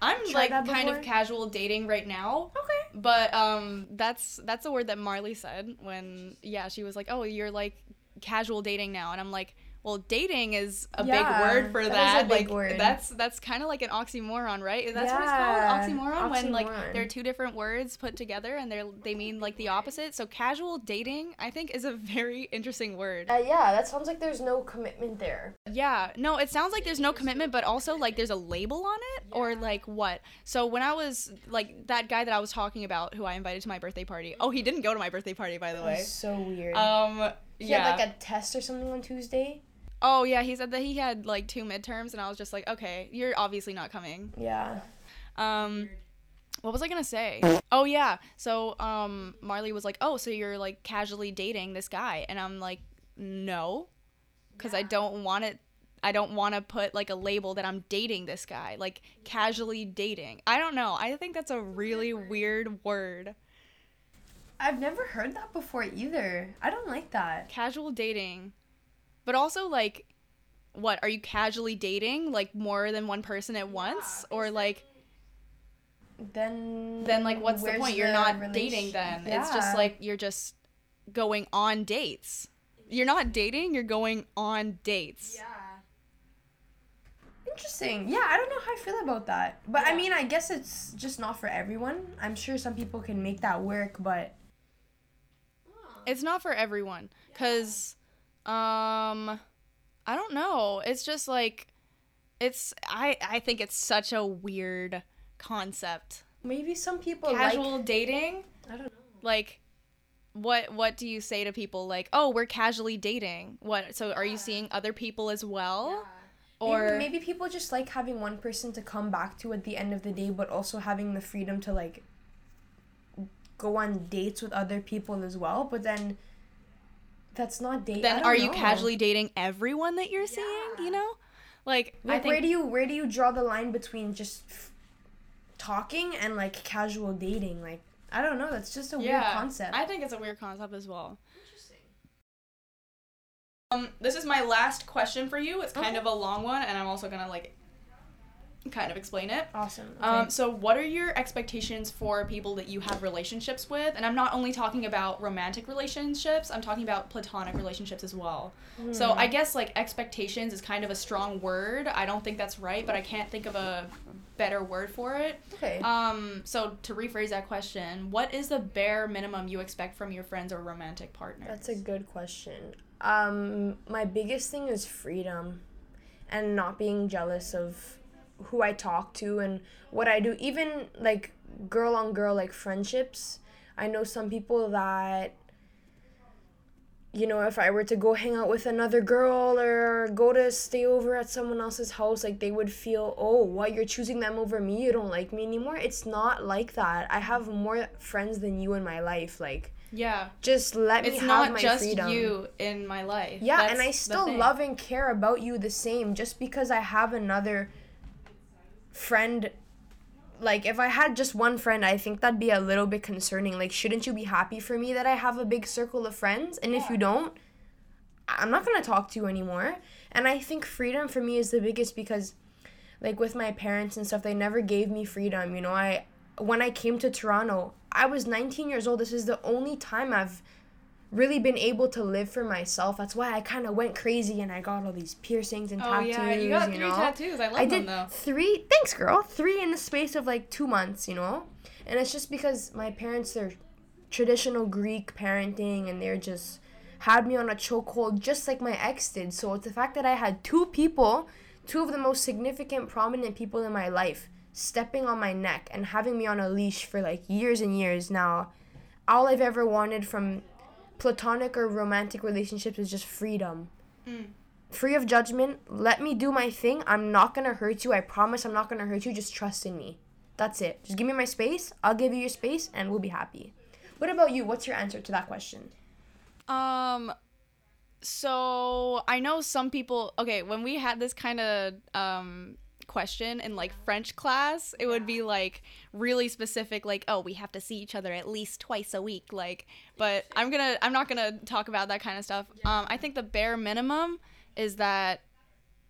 I'm like kind of casual dating right now. Okay. But um that's that's a word that Marley said when yeah, she was like, "Oh, you're like casual dating now." And I'm like, "Well, dating is a Yeah, big word for that that. is a big like word. that's that's kind of like an oxymoron, right? That's what it's Yeah, called, oxymoron, when like oxymoron. they're two different words put together and they're they mean like the opposite. So casual dating, I think is a very interesting word. Uh, yeah, that sounds like there's no commitment there. Yeah, no, it sounds like there's no commitment, but also like there's a label on it, or like what? So when I was like that guy that I was talking about, who I invited to my birthday party. Oh, he didn't go to my birthday party, by the way. So weird. Um, he yeah. had like a test or something on Tuesday. Oh yeah, he said that he had like two midterms, and I was just like, okay, you're obviously not coming. Yeah. Um, what was I gonna say? Oh yeah, so um, Marley was like, oh, so you're like casually dating this guy, and I'm like, no, because I don't want it. I don't want to put like a label that I'm dating this guy, like casually dating. I don't know. I think that's a really weird word. I've never heard that before either. I don't like that. Casual dating. But also like what, are you casually dating like more than one person at once or like Then then like what's the point? You're not relation- dating then. It's just like you're just going on dates. You're not dating, you're going on dates. Yeah. Interesting. Yeah, I don't know how I feel about that. But I mean, I guess it's just not for everyone. I'm sure some people can make that work, but It's not for everyone cuz um I don't know. It's just like it's I I think it's such a weird concept. maybe some people Casual dating? I don't know. Like what what do you say to people like, "Oh, we're casually dating." What so are you seeing other people as well? Or maybe, maybe people just like having one person to come back to at the end of the day, but also having the freedom to like go on dates with other people as well. But then that's not dating. then are you casually dating everyone that you're seeing you know like i Like, think where do you where do you draw the line between just f- talking and like casual dating? Like I don't know. That's just a weird concept. i think it's a weird concept as well Interesting. um this is my last question for you it's kind Okay. of a long one and i'm also gonna like kind of explain it awesome. Okay. Um, so what are your expectations for people that you have relationships with? And I'm not only talking about romantic relationships, I'm talking about platonic relationships as well. So Hmm. I guess like expectations is kind of a strong word. I don't think that's right, but I can't think of a better word for it. okay. Um, so to rephrase that question, what is the bare minimum you expect from your friends or romantic partners? That's a good question. Um, my biggest thing is freedom and not being jealous of who I talk to and what I do. Even like girl on girl like friendships. I know some people that you know, if I were to go hang out with another girl or go to stay over at someone else's house, like they would feel, oh, what, you're choosing them over me? You don't like me anymore? It's not like that. I have more friends than you in my life. Like, yeah. just let me It's have not my just freedom. you in my life. Yeah, That's and I still love and care about you the same. Just because I have another friend, like if I had just one friend, I think that'd be a little bit concerning. Like, shouldn't you be happy for me that I have a big circle of friends? And if you don't, I'm not gonna talk to you anymore. And I think freedom for me is the biggest because, like with my parents and stuff, they never gave me freedom. You know, I when I came to Toronto, I was 19 years old. This is the only time I've really been able to live for myself. That's why I kind of went crazy and I got all these piercings and Oh tattoos. yeah, you got three know? tattoos. I love I them did though. three. Thanks, girl. Three in the space of like two months, you know. And it's just because my parents they're traditional Greek parenting, and they're just had me on a chokehold, just like my ex did. So it's the fact that I had two people, two of the most significant, prominent people in my life, stepping on my neck and having me on a leash for like years and years now. All I've ever wanted from platonic or romantic relationships is just freedom free of judgment. Let me do my thing. I'm not gonna hurt you. I promise I'm not gonna hurt you. Just trust in me. That's it. Just give me my space. I'll give you your space, and we'll be happy. What about you? What's your answer to that question? Um so I know some people okay, when we had this kind of um question in like French class, it would be like really specific like oh, we have to see each other at least twice a week like but I'm to I'm not to talk about that kind of stuff. Um I think the bare minimum is that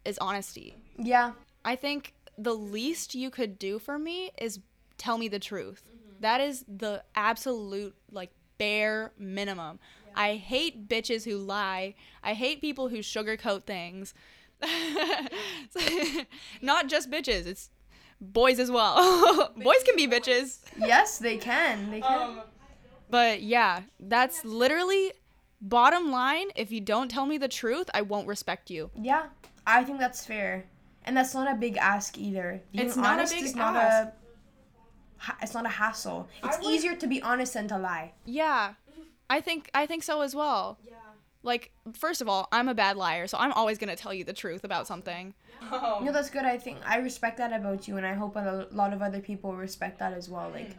is honesty. Yeah. I think the least you could do for me is tell me the truth. That is the absolute like bare minimum. I hate bitches who lie. I hate people who sugarcoat things. Not just bitches, it's boys as well. boys can be bitches. Yes, they can. They can. Um, but yeah, that's literally bottom line. If you don't tell me the truth, I won't respect you. yeah, I think that's fair, and that's not a big ask either. Being It's not a big is not ask. a. It's not a hassle. It's would- easier to be honest than to lie. Yeah. I think I think so as well. Yeah. Like first of all, I'm a bad liar, so I'm always going to tell you the truth about something. You know, that's good. I think I respect that about you, and I hope a lot of other people respect that as well. Like,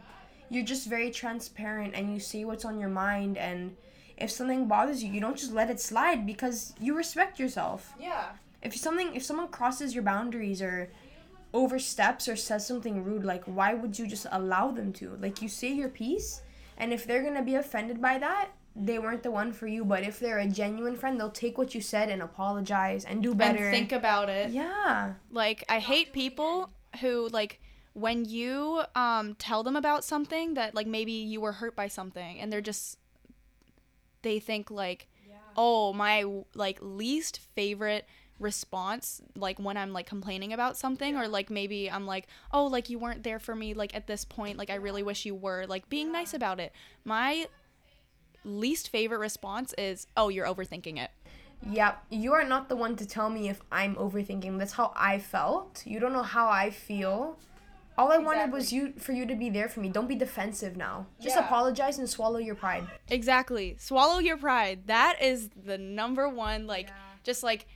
you're just very transparent, and you say what's on your mind. And if something bothers you, you don't just let it slide because you respect yourself. Yeah. If something, if someone crosses your boundaries or oversteps or says something rude, like why would you just allow them to? Like, you say your piece, and if they're gonna be offended by that. They weren't the one for you, but if they're a genuine friend, they'll take what you said and apologize and do better. And think about it. yeah. Like I hate people who like when you um tell them about something that like maybe you were hurt by something and they're just they think like oh my like least favorite response like when i'm like complaining about something or like maybe i'm like oh like you weren't there for me like at this point like i really wish you were like being nice about it my least favorite response is oh you're overthinking it Yep, you are not the one to tell me if I'm overthinking. That's how I felt. You don't know how I feel. All I wanted was you for you to be there for me. Don't be defensive now. Just Yeah. apologize and swallow your pride. Exactly. Swallow your pride. That is the number one like just like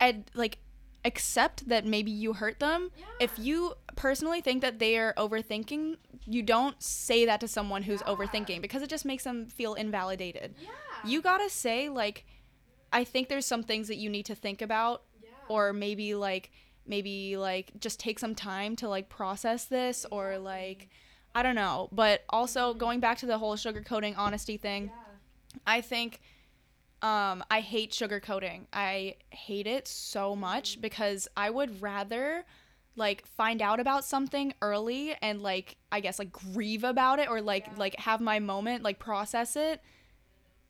and like accept that maybe you hurt them. If you personally think that they are overthinking, you don't say that to someone who's overthinking because it just makes them feel invalidated. Yeah. You got to say like I think there's some things that you need to think about yeah. or maybe like maybe like just take some time to like process this or like I don't know. But also going back to the whole sugarcoating honesty thing, yeah. I think um, I hate sugarcoating. I hate it so much because I would rather like find out about something early and like I guess like grieve about it or like like have my moment like process it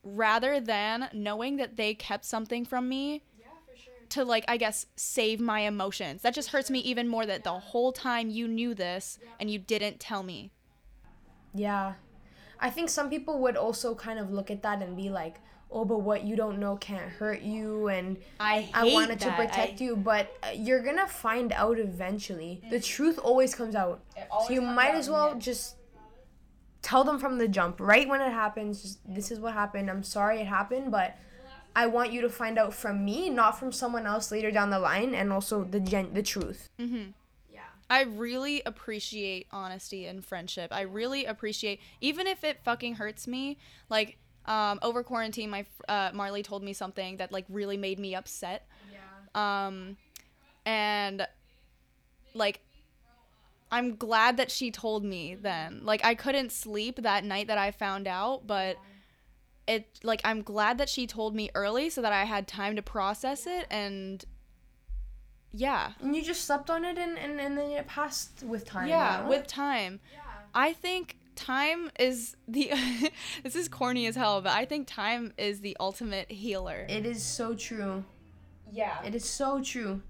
rather than knowing that they kept something from me yeah, sure. to like I guess save my emotions. That just hurts me even more that the whole time you knew this and you didn't tell me. Yeah. I think some people would also kind of look at that and be like, "Oh, but what you don't know can't hurt you," and I hate I wanted to protect I- you, but uh, you're gonna find out eventually. The truth always comes out. So you might as well just tell them from the jump, right when it happens. Just, this is what happened. I'm sorry it happened, but I want you to find out from me, not from someone else later down the line, and also the gen- the truth. I really appreciate honesty and friendship. I really appreciate, even if it fucking hurts me. Like um, over quarantine, my uh, Marley told me something that like really made me upset. Yeah. Um, and like, I'm glad that she told me then. Like, I couldn't sleep that night that I found out, but it like I'm glad that she told me early so that I had time to process it and. Yeah. And you just slept on it, and, and, and then it passed with time. Yeah, with time. Yeah. I think time is the this is corny as hell, but I think time is the ultimate healer. It is so true. yeah. It is so true.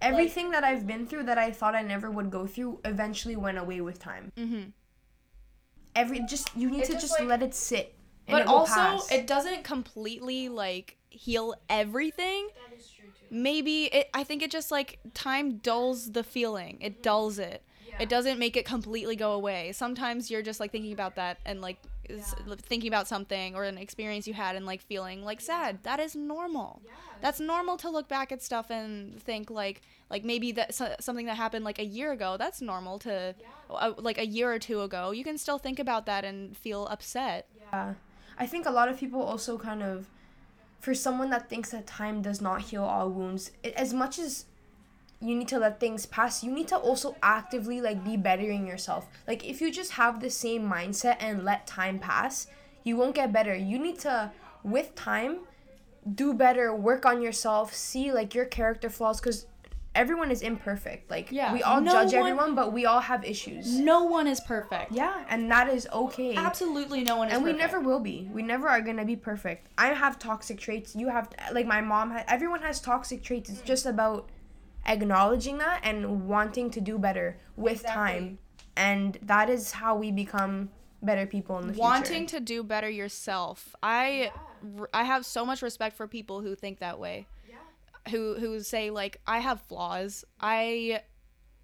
Everything that I've been through that I thought I never would go through eventually went away with time. Mm-hmm. Every just you need It to just, just like- let it sit. and But it also, pass. it doesn't completely like heal everything. That is true too. Maybe it I think it just like time dulls the feeling. It dulls it. Yeah. It doesn't make it completely go away. Sometimes you're just like thinking about that and like Yeah. thinking about something or an experience you had and like feeling like sad. That is normal. Yeah. That's normal to look back at stuff and think like like maybe that so- something that happened like a year ago. That's normal to uh, like a year or two ago. You can still think about that and feel upset. Yeah. I think a lot of people also kind of, for someone that thinks that time does not heal all wounds, it, as much as you need to let things pass, you need to also actively like be bettering yourself. Like if you just have the same mindset and let time pass, you won't get better. You need to, with time, do better, work on yourself, see like your character flaws, because everyone is imperfect. Like Yeah. we all No judge one- everyone, but we all have issues. No one is perfect. Yeah, and that is okay Absolutely no one is and we never will be we never are gonna be perfect i have toxic traits you have like my mom ha- everyone has toxic traits it's just about acknowledging that and wanting to do better with time and that is how we become better people in the future wanting to do better yourself. I r- I have so much respect for people who think that way. Yeah. Who who say like I have flaws. I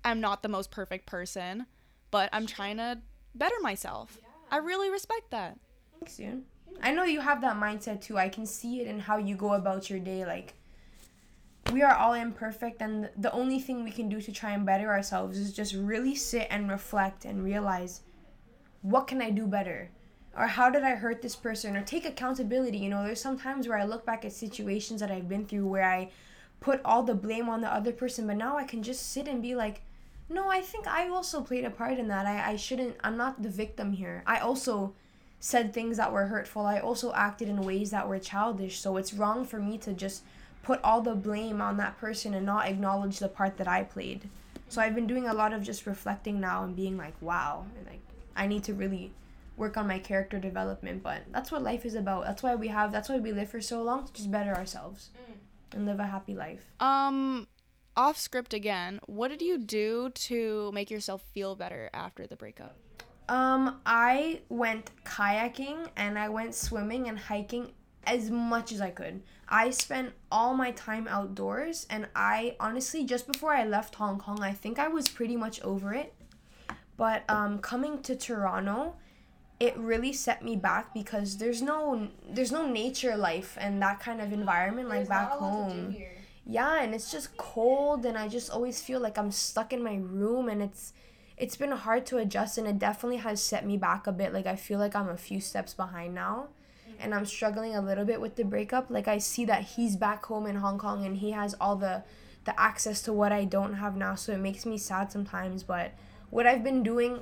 am not the most perfect person, but I'm trying to better myself. Yeah. I really respect that. Thanks, dude. i know you have that mindset too i can see it in how you go about your day like we are all imperfect and the only thing we can do to try and better ourselves is just really sit and reflect and realize what can i do better? Or how did i hurt this person? Or take accountability. You know there's some times where i look back at situations that i've been through where i put all the blame on the other person but now i can just sit and be like no i think i also played a part in that. I, I shouldn't i'm not the victim here. I also said things that were hurtful. I also acted in ways that were childish. So it's wrong for me to just put all the blame on that person and not acknowledge the part that i played so i've been doing a lot of just reflecting now and being like wow and like i need to really work on my character development but that's what life is about that's why we have that's why we live for so long to just better ourselves and live a happy life Um off script again. What did you do to make yourself feel better after the breakup? Um, I went kayaking and I went swimming and hiking as much as I could. I spent all my time outdoors and I honestly just before I left Hong Kong, I think I was pretty much over it. But um coming to Toronto, it really set me back because there's no there's no nature life and that kind of environment like back home. Yeah, and it's just cold and I just always feel like I'm stuck in my room and it's it's been hard to adjust and it definitely has set me back a bit. Like I feel like I'm a few steps behind now and I'm struggling a little bit with the breakup. Like I see that he's back home in Hong Kong and he has all the the access to what I don't have now, so it makes me sad sometimes, but what I've been doing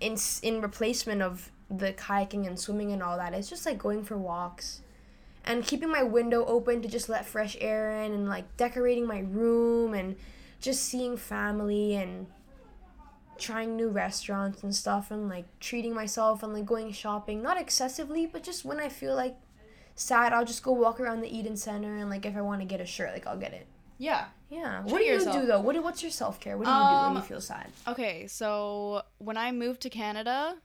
in in replacement of the kayaking and swimming and all that it's just like going for walks and keeping my window open to just let fresh air in and like decorating my room and just seeing family and trying new restaurants and stuff and like treating myself and like going shopping not excessively but just when i feel like sad i'll just go walk around the Eaton Centre and like if i want to get a shirt like i'll get it Yeah. yeah what Treat do you yourself. do though what do, what's your self-care what do you do when Um, you feel sad Okay, so when I moved to Canada,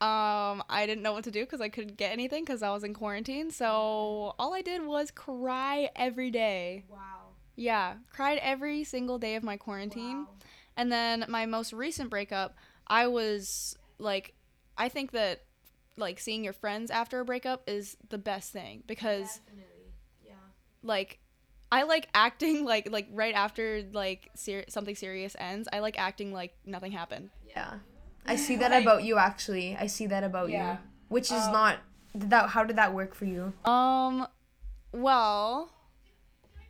um, I didn't know what to do because I couldn't get anything because I was in quarantine. So all I did was cry every day. Wow. Yeah, cried every single day of my quarantine. Wow. And then my most recent breakup, I was like, I think that like seeing your friends after a breakup is the best thing because Definitely. Yeah. like I like acting like like right after like ser- something serious ends. I like acting like nothing happened. yeah i see that Like- about you actually i see that about Yeah. you which is Um, not did that how did that work for you Um, well,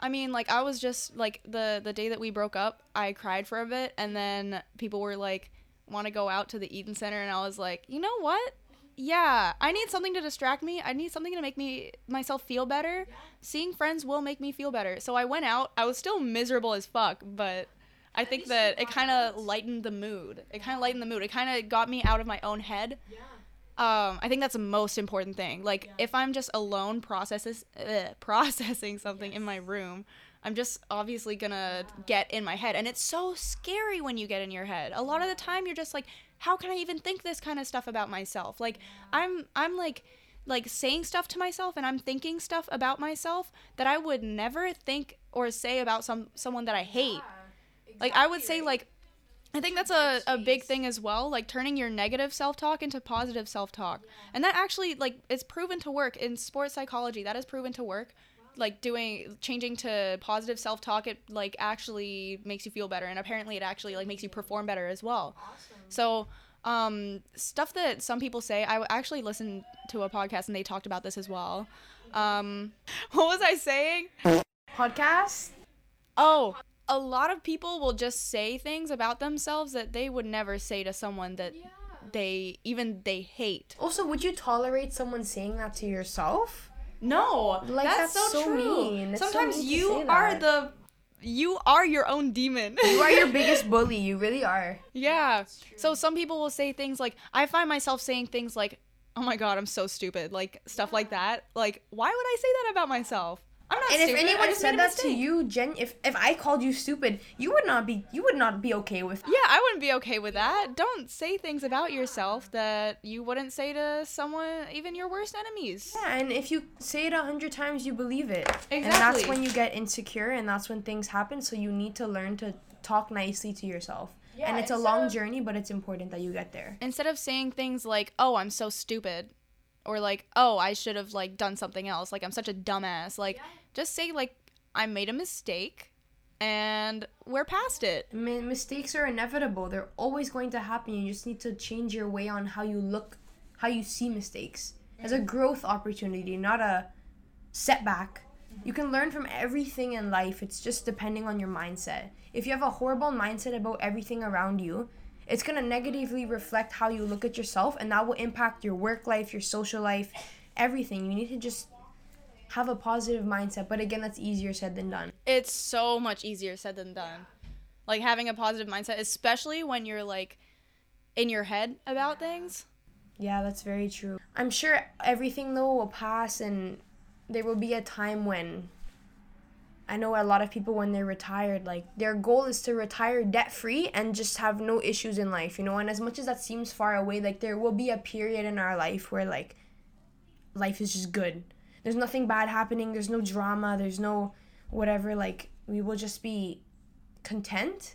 I mean, like I was just like the the day that we broke up, I cried for a bit, and then people were like, "Want to go out to the Eaton Centre?" And I was like, "You know what? Yeah, I need something to distract me. I need something to make me myself feel better. Seeing friends will make me feel better." So I went out. I was still miserable as fuck, but I think that it kind of lightened the mood. It kind of lightened the mood. It kind of got me out of my own head. Yeah. Um, I think that's the most important thing. Like Yeah. if I'm just alone processes uh, processing something in my room, I'm just obviously gonna get in my head, and it's so scary when you get in your head. A lot of the time, you're just like, how can I even think this kind of stuff about myself? Like I'm I'm like like saying stuff to myself and I'm thinking stuff about myself that I would never think or say about some someone that I hate. Like I would say like I think that's a, a big thing as well, like turning your negative self talk into positive self talk. And that actually like it's proven to work in sports psychology. That is proven to work. Like doing changing to positive self talk it like actually makes you feel better and apparently it actually like makes you perform better as well. Awesome. So, um, stuff that some people say, I actually listened to a podcast and they talked about this as well. Um, what was I saying? Podcast? Oh, a lot of people will just say things about themselves that they would never say to someone that Yeah. they even they hate. Also, would you tolerate someone saying that to yourself? No, Like, that's, that's so, so true. mean. It's so Sometimes mean you are that. the you are your own demon. You are your biggest bully. You really are. Yeah. So some people will say things like I find myself saying things like, "Oh my god, I'm so stupid." Like stuff like that. Like why would I say that about myself? I'm not And if stupid. I anyone said that to you, Jen, if if I called you stupid, you would not be you would not be okay with. That. Yeah, I wouldn't be okay with that. Don't say things about yourself that you wouldn't say to someone, even your worst enemies. Yeah, and if you say it a hundred times, you believe it. exactly. And that's when you get insecure, and that's when things happen. So you need to learn to talk nicely to yourself. Yeah, and it's a long of- journey, but it's important that you get there. Instead of saying things like, "Oh, I'm so stupid," or like, "Oh, I should have like done something else," like I'm such a dumbass. Like, Yeah. Just say like, "I made a mistake." And we're past it. Mi- mistakes are inevitable. They're always going to happen. You just need to change your way on how you look, how you see mistakes as a growth opportunity, not a setback. You can learn from everything in life. It's just depending on your mindset. If you have a horrible mindset about everything around you, it's going to negatively reflect how you look at yourself and that will impact your work life, your social life, everything. You need to just have a positive mindset. But again, that's easier said than done. it's so much easier said than done. Like having a positive mindset, especially when you're like in your head about things. Yeah, that's very true. I'm sure everything though will pass and there will be a time when I know a lot of people when they're retired, like their goal is to retire debt free and just have no issues in life, you know. And as much as that seems far away, like there will be a period in our life where like life is just good. There's nothing bad happening, there's no drama, there's no whatever, like we will just be content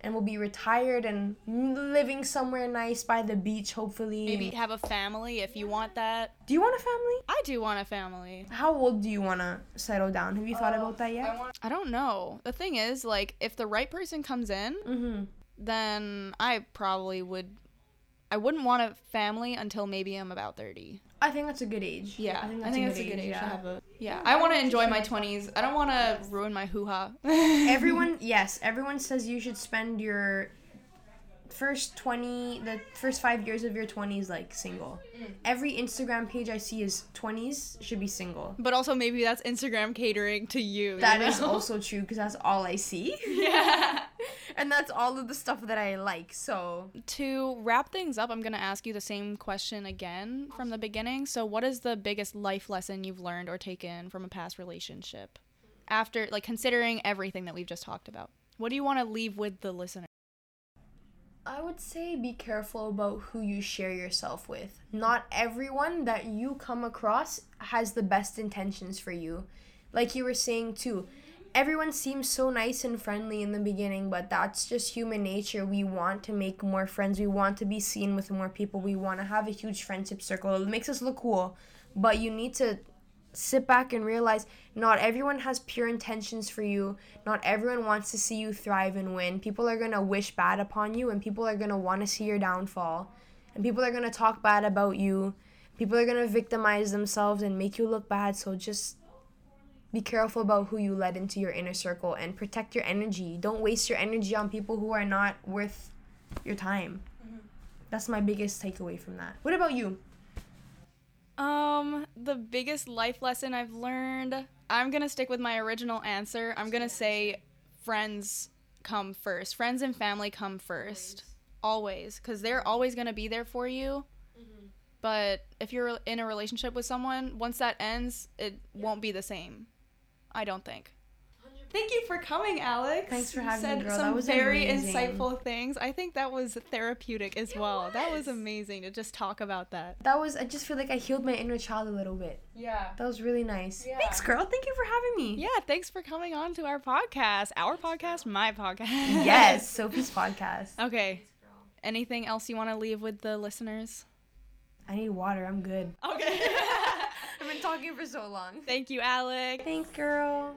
and we'll be retired and living somewhere nice by the beach hopefully. Maybe have a family if you want that. Do you want a family? I do want a family. How old do you want to settle down? Have you thought Uh, about that yet? I want I don't know. The thing is, like, if the right person comes in, mm-hmm. then I probably would. I wouldn't want a family until maybe I'm about 30. I think that's a good age. Yeah, I think I that's, think a, that's good a good age yeah. to have a. Yeah, I want to enjoy my 20s. I don't want to ruin my hoo ha. everyone, yes, everyone says you should spend your first 20 the first 5 years of your 20s like single. Mm. Every Instagram page I see is 20s should be single. But also, maybe that's Instagram catering to you. you That is know? also true because that's all I see. Yeah. And that's all of the stuff that I like. So, to wrap things up, I'm going to ask you the same question again from the beginning. So, what is the biggest life lesson you've learned or taken from a past relationship? After, like, considering everything that we've just talked about, what do you want to leave with the listener? I would say be careful about who you share yourself with. Not everyone that you come across has the best intentions for you. Like you were saying too, everyone seems so nice and friendly in the beginning, but that's just human nature. We want to make more friends. We want to be seen with more people. We want to have a huge friendship circle. It makes us look cool. But you need to sit back and realize not everyone has pure intentions for you. Not everyone wants to see you thrive and win. People are going to wish bad upon you and people are going to want to see your downfall. And people are going to talk bad about you. People are going to victimize themselves and make you look bad. So just be careful about who you let into your inner circle and protect your energy. Don't waste your energy on people who are not worth your time. That's my biggest takeaway from that. What about you? Um, the biggest life lesson I've learned, I'm going to stick with my original answer. I'm going to say friends come first. Friends and family come first. Always. Because they're always going to be there for you. Mm-hmm. But if you're in a relationship with someone, once that ends, it won't be the same. I don't think. Thank you for coming, Alex. Thanks for You having me, said girl. That Some was very amazing. insightful things. I think that was therapeutic as It well. That was was. amazing to just talk about that. That was I just feel like I healed my inner child a little bit. Yeah. That was really nice. Yeah. Thanks, girl. Thank you for having me. Yeah, thanks for coming on to our podcast. Our podcast, my podcast. Yes, Sophie's podcast. Okay. Anything else you want to leave with the listeners? I need water. I'm good. Okay. I've been talking for so long. Thank you, Alex. Thanks, girl.